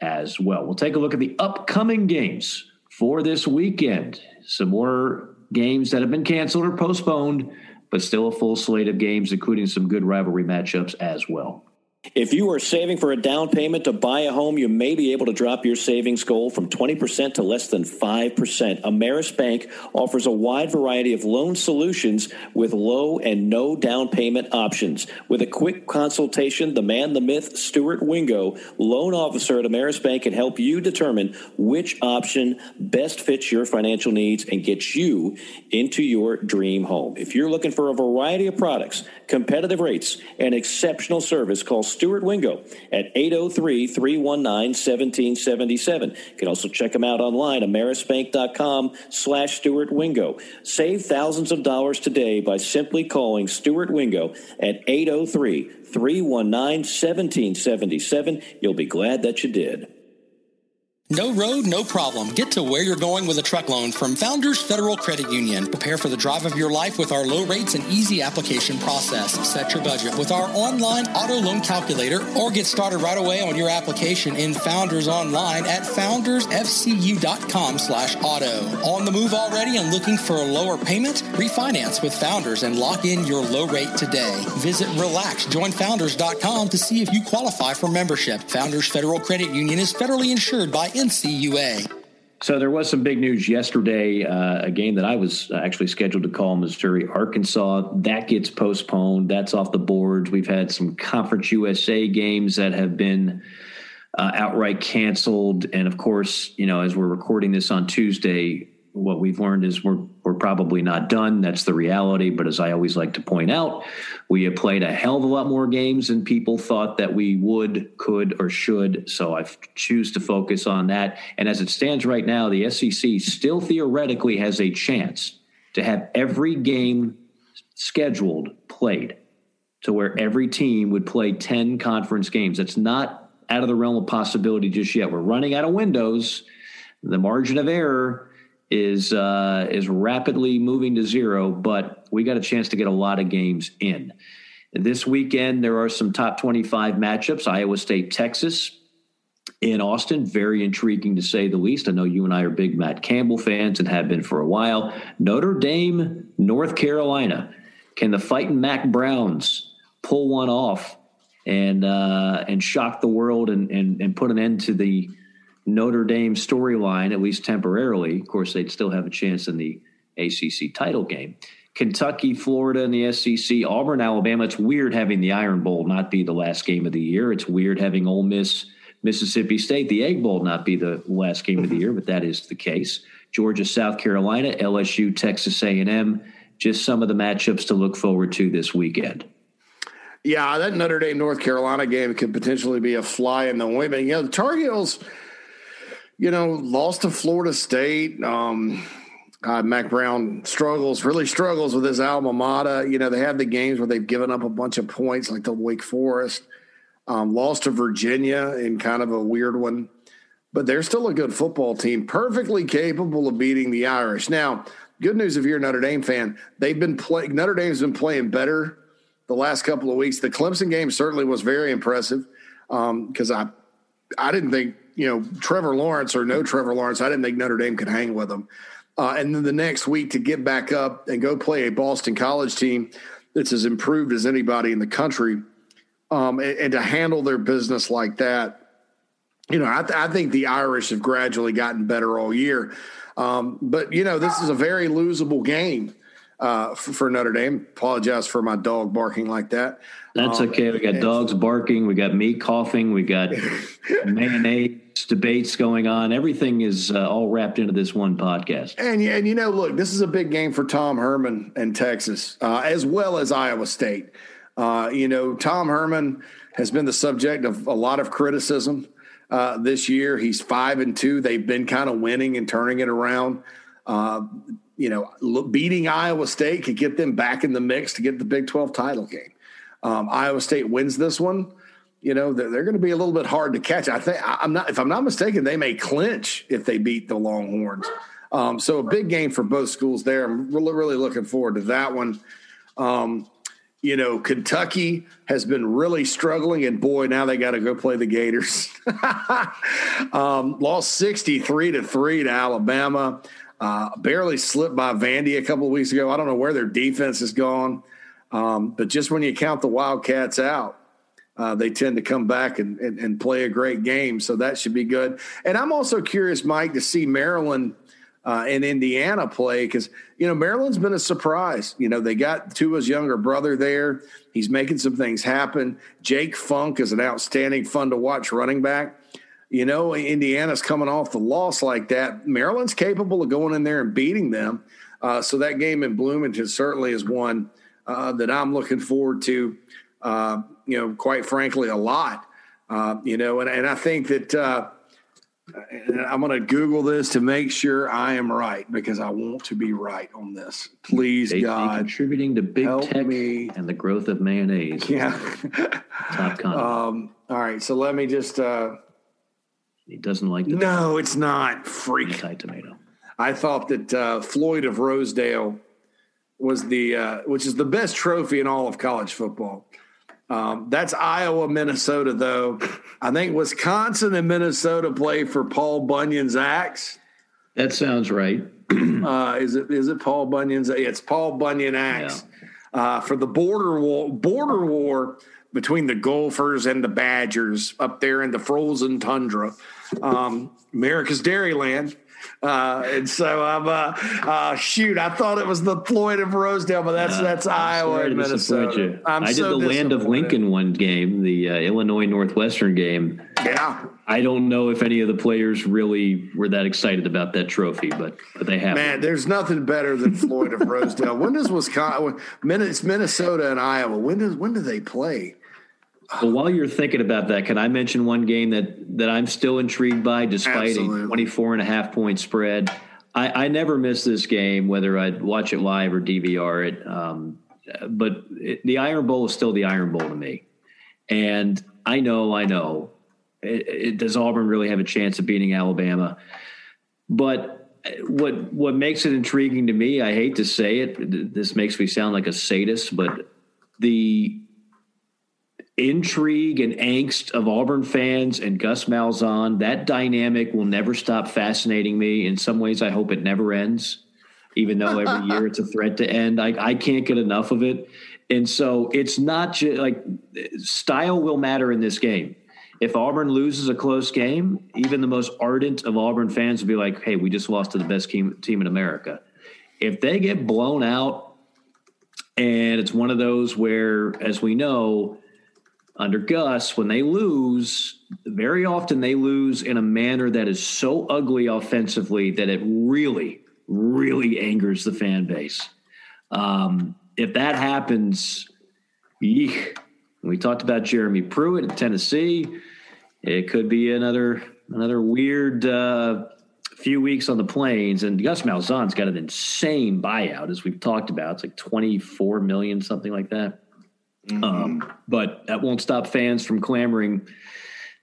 S2: as well. We'll take a look at the upcoming games for this weekend. Some more games that have been canceled or postponed, but still a full slate of games, including some good rivalry matchups as well.
S4: If you are saving for a down payment to buy a home, you may be able to drop your savings goal from 20% to less than 5%. Ameris Bank offers a wide variety of loan solutions with low and no down payment options. With a quick consultation, the man, the myth, Stuart Wingo, loan officer at Ameris Bank, can help you determine which option best fits your financial needs and gets you into your dream home. If you're looking for a variety of products, competitive rates, and exceptional service, call Stuart Wingo at 803 319 1777. You can also check him out online, amerisbank.com slash Stuart Wingo. Save thousands of dollars today by simply calling Stuart Wingo at 803 319 1777. You'll be glad that you did.
S5: No road, no problem. Get to where you're going with a truck loan from Founders Federal Credit Union. Prepare for the drive of your life with our low rates and easy application process. Set your budget with our online auto loan calculator or get started right away on your application in Founders online at foundersfcu.com slash auto. On the move already and looking for a lower payment? Refinance with Founders and lock in your low rate today. Visit relaxjoinfounders.com to see if you qualify for membership. Founders Federal Credit Union is federally insured by NCUA.
S2: So there was some big news yesterday. Uh, a game that I was actually scheduled to call Missouri Arkansas that gets postponed. That's off the boards. We've had some Conference USA games that have been uh, outright canceled, and of course, you know, as we're recording this on Tuesday, what we've learned is we're we're probably not done. That's the reality. But as I always like to point out, we have played a hell of a lot more games than people thought that we would, could, or should. So I choose to focus on that. And as it stands right now, the SEC still theoretically has a chance to have every game scheduled played to where every team would play 10 conference games. That's not out of the realm of possibility just yet. We're running out of windows. The margin of error is uh, is rapidly moving to zero, but we got a chance to get a lot of games in. This weekend, there are some top 25 matchups Iowa State, Texas in Austin. Very intriguing to say the least. I know you and I are big Matt Campbell fans and have been for a while. Notre Dame, North Carolina. Can the fighting Mack Browns pull one off and uh, and shock the world and, and, and put an end to the Notre Dame storyline, at least temporarily. Of course, they'd still have a chance in the ACC title game. Kentucky, Florida, and the SEC, Auburn, Alabama. It's weird having the Iron Bowl not be the last game of the year. It's weird having Ole Miss, Mississippi State, the Egg Bowl not be the last game of the mm-hmm. year, but that is the case. Georgia, South Carolina, LSU, Texas A&M. Just some of the matchups to look forward to this weekend.
S3: Yeah, that Notre Dame North Carolina game could potentially be a fly in the wind. You know, the Tar Heels – you know, lost to Florida State. Um, God, Mack Brown struggles, really struggles with his alma mater. You know, they have the games where they've given up a bunch of points, like the Wake Forest. Um, lost to Virginia in kind of a weird one, but they're still a good football team, perfectly capable of beating the Irish. Now, good news if you're a Notre Dame fan, they've been playing. Notre Dame's been playing better the last couple of weeks. The Clemson game certainly was very impressive because um, I, I didn't think you know, Trevor Lawrence or no Trevor Lawrence, I didn't think Notre Dame could hang with them. Uh, and then the next week to get back up and go play a Boston College team that's as improved as anybody in the country, um, and, and, to handle their business like that, you know, I, th- I, think the Irish have gradually gotten better all year. Um, but you know, this is a very losable game uh, for, for, Notre Dame. Apologize for my dog barking like that.
S2: That's um, okay. We got dogs barking. We got me coughing. We got mayonnaise debates going on. Everything is uh, all wrapped into this one podcast.
S3: And and you know, look, this is a big game for Tom Herman and Texas, uh, as well as Iowa State. Uh, you know, Tom Herman has been the subject of a lot of criticism uh, this year. He's five and two. They've been kind of winning and turning it around. Uh, you know, beating Iowa State could get them back in the mix to get the Big 12 title game. Um, Iowa State wins this one. You know, they're, they're going to be a little bit hard to catch. I think I'm not, if I'm not mistaken, they may clinch if they beat the Longhorns. Um, so a big game for both schools there. I'm really, really looking forward to that one. Um, you know, Kentucky has been really struggling, and boy, now they got to go play the Gators. um, lost 63 to 3 to Alabama. Uh, barely slipped by Vandy a couple weeks ago. I don't know where their defense has gone, um, but just when you count the Wildcats out, uh, they tend to come back and, and, and, play a great game. So that should be good. And I'm also curious, Mike, to see Maryland uh, and Indiana play because, you know, Maryland's been a surprise. You know, they got Tua's younger brother there. He's making some things happen. Jake Funk is an outstanding, fun to watch running back you know, Indiana's coming off the loss like that. Maryland's capable of going in there and beating them. Uh, so that game in Bloomington certainly is one uh, that I'm looking forward to, uh, you know, quite frankly, a lot. Uh, you know, and, and I think that uh, I'm going to Google this to make sure I am right because I want to be right on this. Please, God,
S2: contributing to big tech me. and the growth of mayonnaise.
S3: Yeah, top comment. Um, all right, so let me just uh,
S2: he doesn't like the
S3: No, it's not. Freak.
S2: Anti-tomato.
S3: I thought that uh, Floyd of Rosedale was the uh, which is the best trophy in all of college football. Um, that's Iowa, Minnesota, though. I think Wisconsin and Minnesota play for Paul Bunyan's axe.
S2: That sounds right.
S3: uh, is it is it Paul Bunyan's? It's Paul Bunyan axe yeah. uh, for the border war. Border war between the Gophers and the Badgers up there in the frozen tundra. um, America's Dairyland. Uh, and so I'm uh, uh, shoot. I thought it was the Floyd of Rosedale, but that's that's Iowa and Minnesota.
S2: i did
S3: so
S2: the Land of Lincoln one game, the uh, Illinois Northwestern game.
S3: Yeah,
S2: I don't know if any of the players really were that excited about that trophy, but but they have.
S3: Man, there's nothing better than Floyd of Rosedale. When does Wisconsin? It's Minnesota and Iowa. When does when do they play?
S2: Well, while you're thinking about that, can I mention one game that, that I'm still intrigued by despite Absolutely. a 24 and a half point spread? I, I never miss this game, whether I watch it live or DVR it. Um, but it, the Iron Bowl is still the Iron Bowl to me. And I know, I know, it, it, does Auburn really have a chance of beating Alabama? But what what makes it intriguing to me, I hate to say it, this makes me sound like a sadist, but the intrigue and angst of Auburn fans and Gus Malzahn, that dynamic will never stop fascinating me. In some ways, I hope it never ends, even though every year it's a threat to end. I, I can't get enough of it. And so it's not just like style will matter in this game. If Auburn loses a close game, even the most ardent of Auburn fans will be like, hey, we just lost to the best team, team in America. If they get blown out, and it's one of those where, as we know, under Gus, when they lose, very often they lose in a manner that is so ugly offensively that it really, really angers the fan base. Um, if that happens, we talked about Jeremy Pruitt in Tennessee. It could be another another weird uh, few weeks on the plains. And Gus Malzahn's got an insane buyout, as we've talked about. It's like twenty four million, something like that. Mm-hmm. Um, but that won't stop fans from clamoring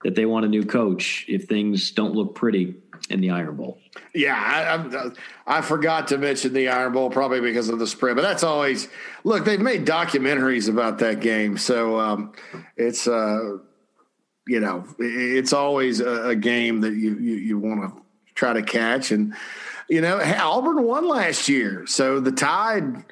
S2: that they want a new coach if things don't look pretty in the Iron Bowl.
S3: Yeah, I, I, I, forgot to mention the Iron Bowl probably because of the spread, but that's always look. They've made documentaries about that game, so um, it's uh, you know it's always a, a game that you you, you want to try to catch, and you know Auburn won last year, so the Tide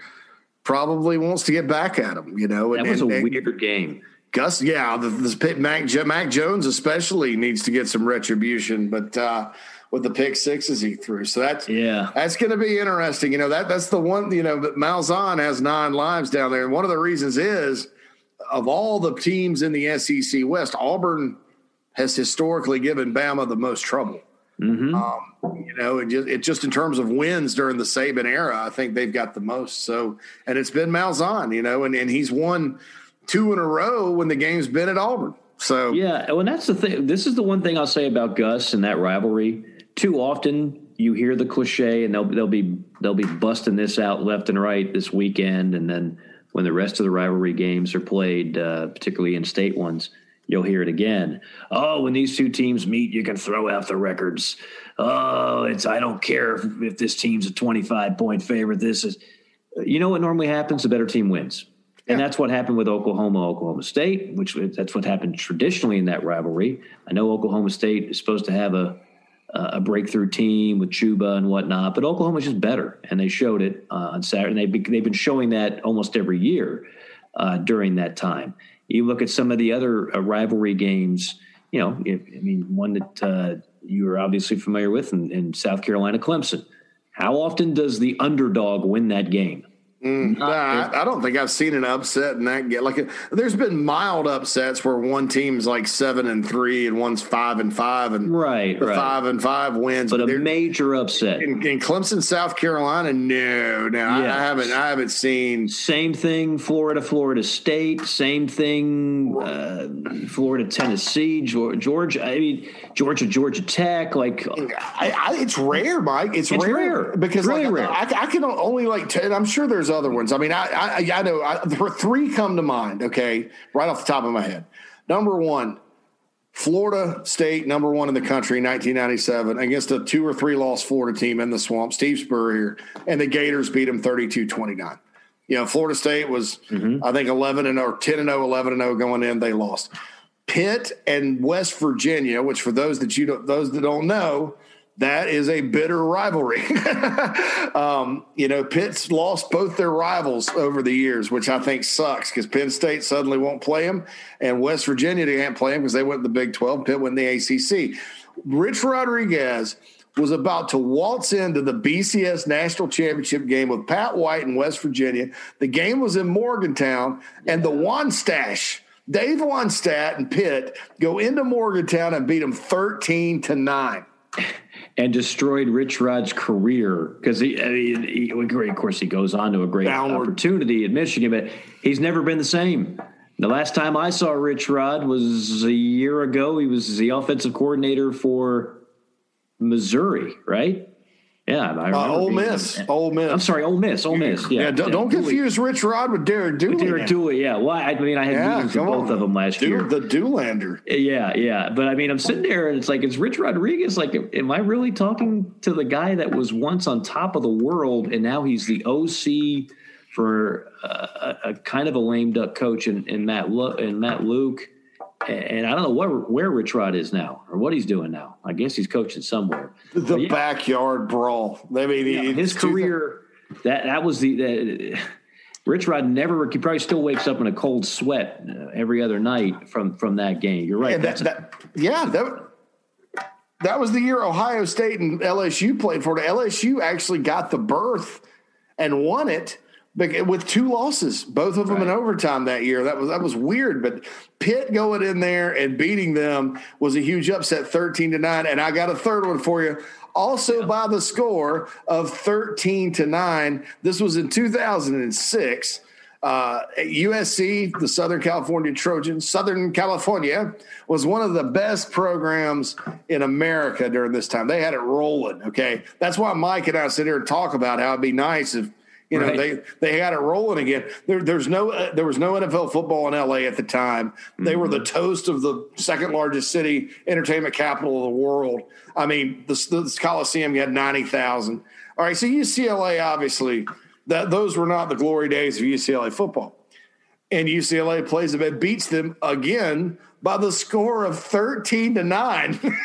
S3: probably wants to get back at him. You know,
S2: that was and, a and, weird game.
S3: Gus, yeah, the, the Mac, Mac Jones especially needs to get some retribution, but uh, with the pick sixes he threw, so that's
S2: yeah,
S3: that's going to be interesting. You know that that's the one. You know, Malzahn has nine lives down there, and one of the reasons is of all the teams in the SEC West, Auburn has historically given Bama the most trouble. Mm-hmm. Um, you know, and just, it just in terms of wins during the Saban era, I think they've got the most. So, and it's been Malzahn, you know, and, and he's won two in a row when the game's been at Auburn. So,
S2: yeah, well, that's the thing. This is the one thing I'll say about Gus and that rivalry. Too often you hear the cliche, and they'll they'll be they'll be busting this out left and right this weekend, and then when the rest of the rivalry games are played, uh, particularly in state ones you'll hear it again. Oh, when these two teams meet, you can throw out the records. Oh, it's I don't care if, if this team's a 25 point favorite. This is, you know what normally happens? The better team wins. And that's what happened with Oklahoma, Oklahoma State, which that's what happened traditionally in that rivalry. I know Oklahoma State is supposed to have a a breakthrough team with Chuba and whatnot, but Oklahoma's just better, and they showed it uh, on Saturday. And they've been, they've been showing that almost every year uh, during that time. You look at some of the other uh, rivalry games. You know, I mean, one that uh, you are obviously familiar with in, in South Carolina, Clemson. How often does the underdog win that game?
S3: Mm, nah, I, I, don't think I've seen an upset in that game. Like, there's been mild upsets where one team's like seven and three and one's five and five, and
S2: right, right.
S3: five and five wins.
S2: But, but a major upset
S3: in, in, Clemson, South Carolina. No, no, yeah. I, I, haven't. I haven't seen.
S2: Same thing. Florida, Florida State. Same thing. Uh, Florida, Tennessee, Georgia. I mean, Georgia, Georgia Tech. Like,
S3: I, it's rare, Mike. It's,
S2: it's
S3: rare,
S2: rare,
S3: because
S2: really
S3: like,
S2: rare.
S3: I, can only like. i I'm sure there's other ones. I mean, I I, I know I, three come to mind. Okay, right off the top of my head. Number one, Florida State, number one in the country, 1997, against a two or three loss Florida team in the swamp. Steve Spurrier and the Gators beat them 32-29. You know, Florida State was, mm-hmm. I think, 11 and or 10 and 0, 11 and 0 going in. They lost. Pitt and West Virginia, which for those that you don't, those that don't know, that is a bitter rivalry. um, you know, Pitt's lost both their rivals over the years, which I think sucks because Penn State suddenly won't play them, and West Virginia can't play them because they went to the Big 12. Pitt went the ACC. Rich Rodriguez was about to waltz into the BCS national championship game with Pat White in West Virginia. The game was in Morgantown, and the Wannstedt, Dave Wannstedt and Pitt go into Morgantown and beat them 13 to 9
S2: and destroyed Rich Rod's career because he, I mean, he, of course, he goes on to a great Downward. opportunity at Michigan, but he's never been the same. The last time I saw Rich Rod was a year ago. He was the offensive coordinator for Missouri, right? Yeah,
S3: I uh, Ole Miss. Him. Ole Miss.
S2: I'm sorry, Ole Miss. Ole Miss. Yeah,
S3: yeah don't, don't confuse Rich Rod with Derek Dooley.
S2: With Derek Dooley, yeah. Well, I mean, I had yeah, meetings with both on. of them last
S3: Dude,
S2: year.
S3: The Doolander.
S2: Yeah, yeah. But I mean, I'm sitting there and it's like, it's Rich Rodriguez. Like, am I really talking to the guy that was once on top of the world and now he's the OC for a, a kind of a lame duck coach in, in Matt in Matt Luke? And I don't know where where Rich Rod is now or what he's doing now. I guess he's coaching somewhere.
S3: The yeah. backyard brawl. I mean,
S2: yeah, his career that that was the, Rich Rod never. He probably still wakes up in a cold sweat uh, every other night from from that game. You're right.
S3: Yeah, that, that, yeah, that that was the year Ohio State and LSU played for it. LSU actually got the berth and won it with two losses, both of them right. in overtime that year. That was that was weird. But Pitt going in there and beating them was a huge upset, thirteen to nine. And I got a third one for you. Also yeah. by the score of thirteen to nine. This was in two thousand and six. Uh, USC, the Southern California Trojans, Southern California was one of the best programs in America during this time. They had it rolling. Okay, that's why Mike and I sit here and talk about how it'd be nice if you know, right. they they had it rolling again. There, there's no uh, there was no NFL football in LA at the time. They mm-hmm. were the toast of the second largest city, entertainment capital of the world. I mean, the, the Coliseum had ninety thousand. All right, so UCLA obviously that those were not the glory days of UCLA football, and UCLA plays them and beats them again by the score of 13 to 9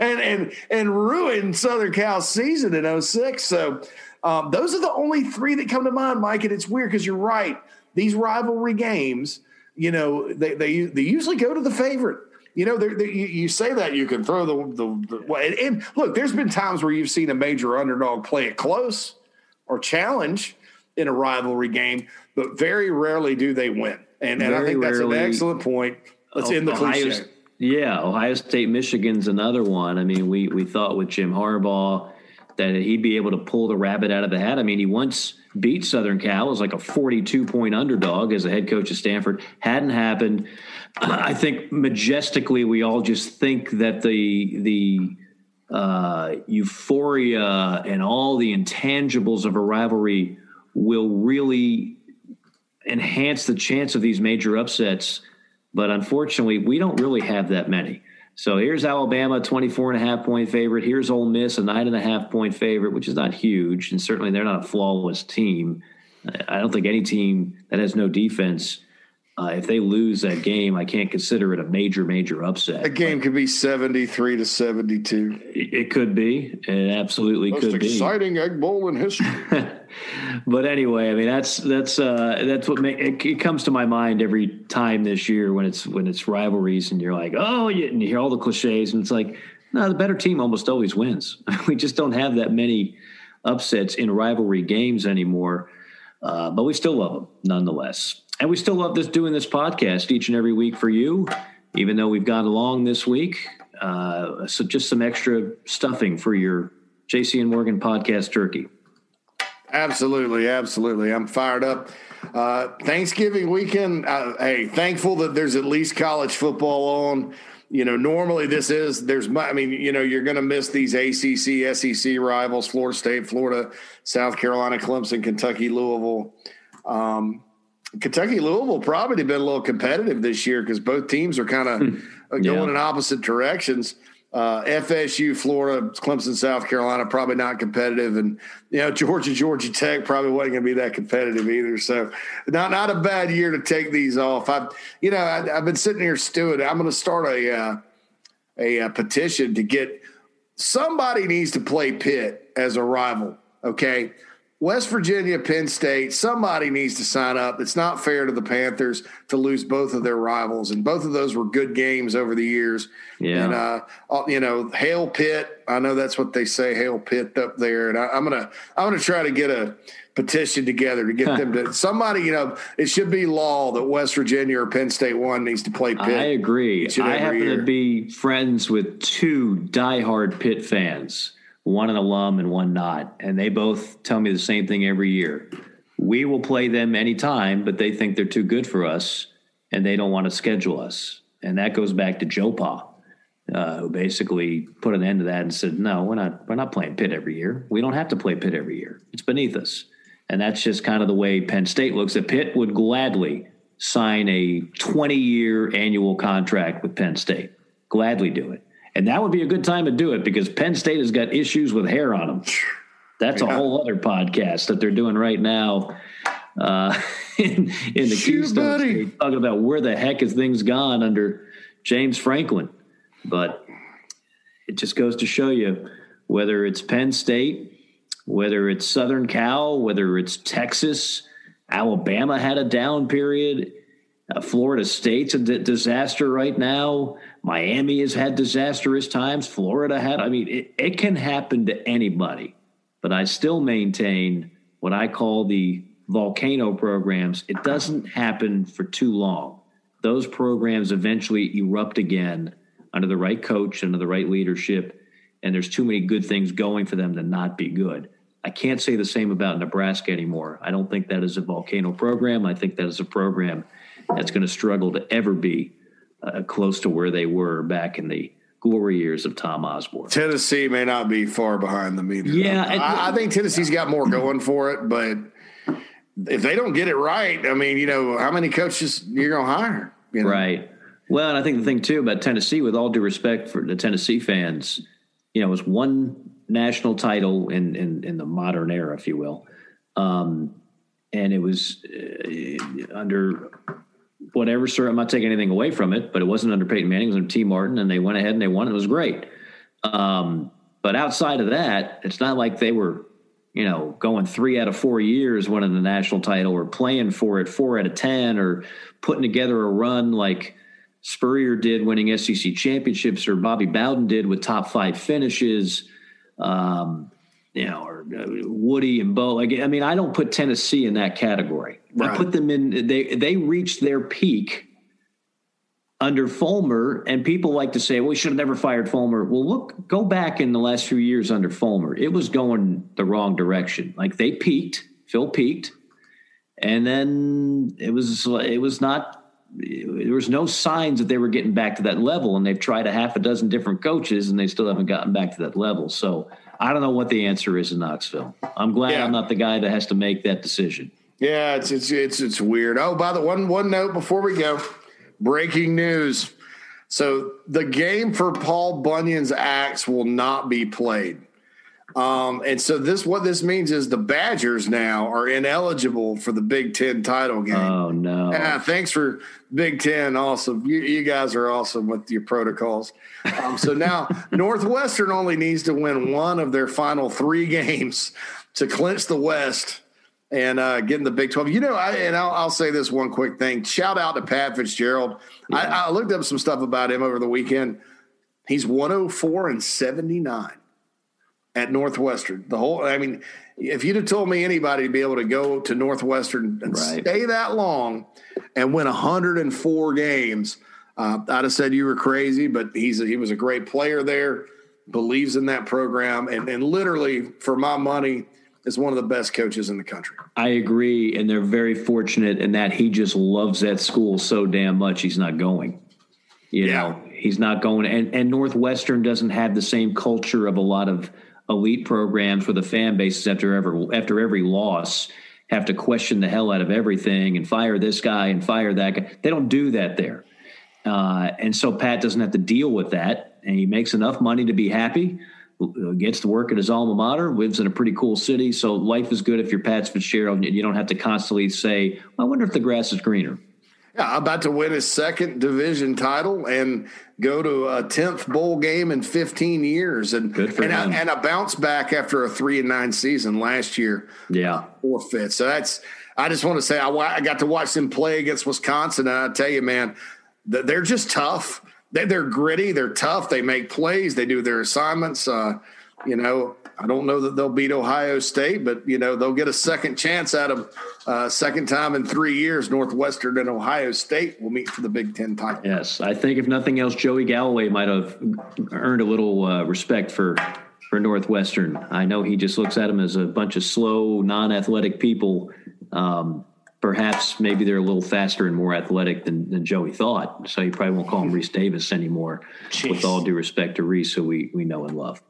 S3: and and and ruined Southern Cal's season in 06 so um, those are the only three that come to mind, Mike. And it's weird because you're right. These rivalry games, you know, they, they, they usually go to the favorite. You know, they're, they're, you, you, say that you can throw the, the, the and, and look, there's been times where you've seen a major underdog play it close or challenge in a rivalry game, but very rarely do they win. And, and I think that's an excellent point. Let's end the cliche.
S2: Yeah, Ohio State, Michigan's another one. I mean, we we thought with Jim Harbaugh that he'd be able to pull the rabbit out of the hat. I mean, he once beat Southern Cal as like a 42 point underdog as a head coach of Stanford. Hadn't happened. I think majestically, we all just think that the the uh, euphoria and all the intangibles of a rivalry will really enhance the chance of these major upsets. But unfortunately, we don't really have that many. So here's Alabama, 24 and a half point favorite. Here's Ole Miss, a nine and a half point favorite, which is not huge. And certainly they're not a flawless team. I don't think any team that has no defense uh, if they lose that game, I can't consider it a major, major upset.
S3: A game could be seventy-three to seventy-two.
S2: It, it could be. It absolutely
S3: Most
S2: could be.
S3: Exciting egg bowl in history.
S2: but anyway, I mean that's that's uh, that's what make, it, it, comes to my mind every time this year when it's when it's rivalries and you're like, oh, you, and you hear all the cliches and it's like, no, the better team almost always wins. we just don't have that many upsets in rivalry games anymore, uh, but we still love them nonetheless. And we still love this doing this podcast each and every week for you, even though we've gone along this week. Uh, so just some extra stuffing for your JC and Morgan podcast turkey.
S3: Absolutely, absolutely. I'm fired up. Uh, Thanksgiving weekend. Uh, hey, thankful that there's at least college football on. You know, normally this is there's. I mean, you know, you're going to miss these ACC, SEC rivals: Florida State, Florida, South Carolina, Clemson, Kentucky, Louisville. Um, Kentucky Louisville probably been a little competitive this year because both teams are kind of hmm. going yeah. in opposite directions. Uh, FSU, Florida, Clemson, South Carolina, probably not competitive, and you know Georgia, Georgia Tech probably wasn't going to be that competitive either. So, not not a bad year to take these off. I, you know, I, have been sitting here stewing. I'm going to start a, uh, a a petition to get somebody needs to play Pitt as a rival. Okay, West Virginia, Penn State, somebody needs to sign up. It's not fair to the Panthers to lose both of their rivals, and both of those were good games over the years.
S2: Yeah.
S3: And uh, uh you know, hail Pitt. I know that's what they say, hail Pitt up there. And I, I'm gonna I'm gonna try to get a petition together to get them to somebody. You know, it should be law that West Virginia or Penn State one needs to play Pitt.
S2: I agree. I happen
S3: year.
S2: to be friends with two diehard Pitt fans, one an alum and one not, and they both tell me the same thing every year. We will play them anytime, but they think they're too good for us, and they don't want to schedule us. And that goes back to Joe Pa, uh, who basically put an end to that and said, "No, we're not. We're not playing Pitt every year. We don't have to play Pitt every year. It's beneath us." And that's just kind of the way Penn State looks at Pitt would gladly sign a 20 year annual contract with Penn State. Gladly do it. And that would be a good time to do it because Penn State has got issues with hair on them. That's a whole other podcast that they're doing right now uh, in, in the
S3: Shoot,
S2: Keystone
S3: buddy.
S2: State, talking about where the heck has things gone under James Franklin. But it just goes to show you whether it's Penn State, whether it's Southern Cal, whether it's Texas, Alabama had a down period. Uh, Florida State's a disaster right now. Miami has had disastrous times. Florida had, I mean, it, it can happen to anybody. But I still maintain what I call the volcano programs. It doesn't happen for too long. Those programs eventually erupt again under the right coach, under the right leadership, and there's too many good things going for them to not be good. I can't say the same about Nebraska anymore. I don't think that is a volcano program. I think that is a program that's going to struggle to ever be uh, close to where they were back in the glory years of Tom Osborne.
S3: Tennessee may not be far behind them either.
S2: Yeah,
S3: I, I think Tennessee's got more going for it, but if they don't get it right, I mean, you know, how many coaches you're going to hire? You know?
S2: Right. Well, and I think the thing too about Tennessee, with all due respect for the Tennessee fans, you know, it was one national title in in, in the modern era, if you will, um, and it was uh, under whatever. Sir, I'm not taking anything away from it, but it wasn't under Peyton Manning; it was under Tee Martin, and they went ahead and they won. It was great. Um, but outside of that, it's not like they were, you know, going three out of four years winning the national title or playing for it four out of 10 or putting together a run like Spurrier did winning SEC championships or Bobby Bowden did with top five finishes. Um, you know, or uh, Woody and Bo. Like, I mean, I don't put Tennessee in that category. I put them in. They they reached their peak under Fulmer, and people like to say, "Well, we should have never fired Fulmer." Well, look, go back in the last few years under Fulmer. It was going the wrong direction. Like they peaked, Phil peaked, and then it was it was not. There was no signs that they were getting back to that level, and they've tried a half a dozen different coaches, and they still haven't gotten back to that level. So I don't know what the answer is in Knoxville. I'm glad
S3: Yeah.
S2: I'm not the guy that has to make that decision.
S3: Yeah, it's it's it's it's weird. Oh, by the one one note before we go, breaking news. So the game for Paul Bunyan's axe will not be played. Um, and so this what this means is the Badgers now are ineligible for the Big Ten title game.
S2: Oh no!
S3: Yeah, thanks for Big Ten. Awesome. You, you guys are awesome with your protocols. Um, so now Northwestern only needs to win one of their final three games to clinch the West and uh, get in the Big 12. You know, I, and I'll, I'll say this one quick thing. Shout out to Pat Fitzgerald. I, I looked up some stuff about him over the weekend. He's 104 and 79 at Northwestern. The whole, I mean, if you'd have told me anybody to be able to go to Northwestern and
S2: Right.
S3: stay that long and win 104 games, uh, I'd have said you were crazy. But he's a, he was a great player there, believes in that program, and, and literally, for my money, is one of the best coaches in the country.
S2: I agree, and they're very fortunate in that he just loves that school so damn much he's not going. You
S3: Yeah.
S2: know, he's not going, and and Northwestern doesn't have the same culture of a lot of elite programs where the fan bases after every after every loss have to question the hell out of everything and fire this guy and fire that guy. They don't do that there, uh, and so Pat doesn't have to deal with that, and he makes enough money to be happy. Gets to work at his alma mater, lives in a pretty cool city, so life is good if you're Pat Fitzgerald. and You don't have to constantly say, "I wonder if the grass is greener."
S3: Yeah, about to win his second division title and go to a tenth bowl game in 15 years, and and a, and, a, bounce back after a three and nine season last year.
S2: Yeah,
S3: forfeit. So that's. I just want to say I, I got to watch them play against Wisconsin, and I tell you, man, they're just tough. They're gritty. They're tough. They make plays. They do their assignments. Uh, you know, I don't know that they'll beat Ohio State, but you know they'll get a second chance out of uh, second time in three years. Northwestern and Ohio State will meet for the Big Ten title.
S2: Yes, I think if nothing else, Joey Galloway might have earned a little uh, respect for for Northwestern. I know he just looks at them as a bunch of slow, non-athletic people. Um, perhaps maybe they're a little faster and more athletic than, than Joey thought. So you probably won't call him Rece Davis anymore, Jeez. with all due respect to Rece, who we, we know and love.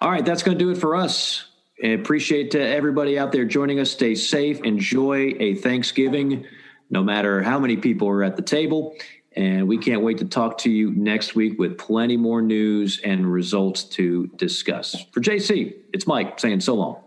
S2: All right, that's going to do it for us. I appreciate uh, everybody out there joining us. Stay safe. Enjoy a Thanksgiving, no matter how many people are at the table. And we can't wait to talk to you next week with plenty more news and results to discuss. For JC, it's Mike saying so long.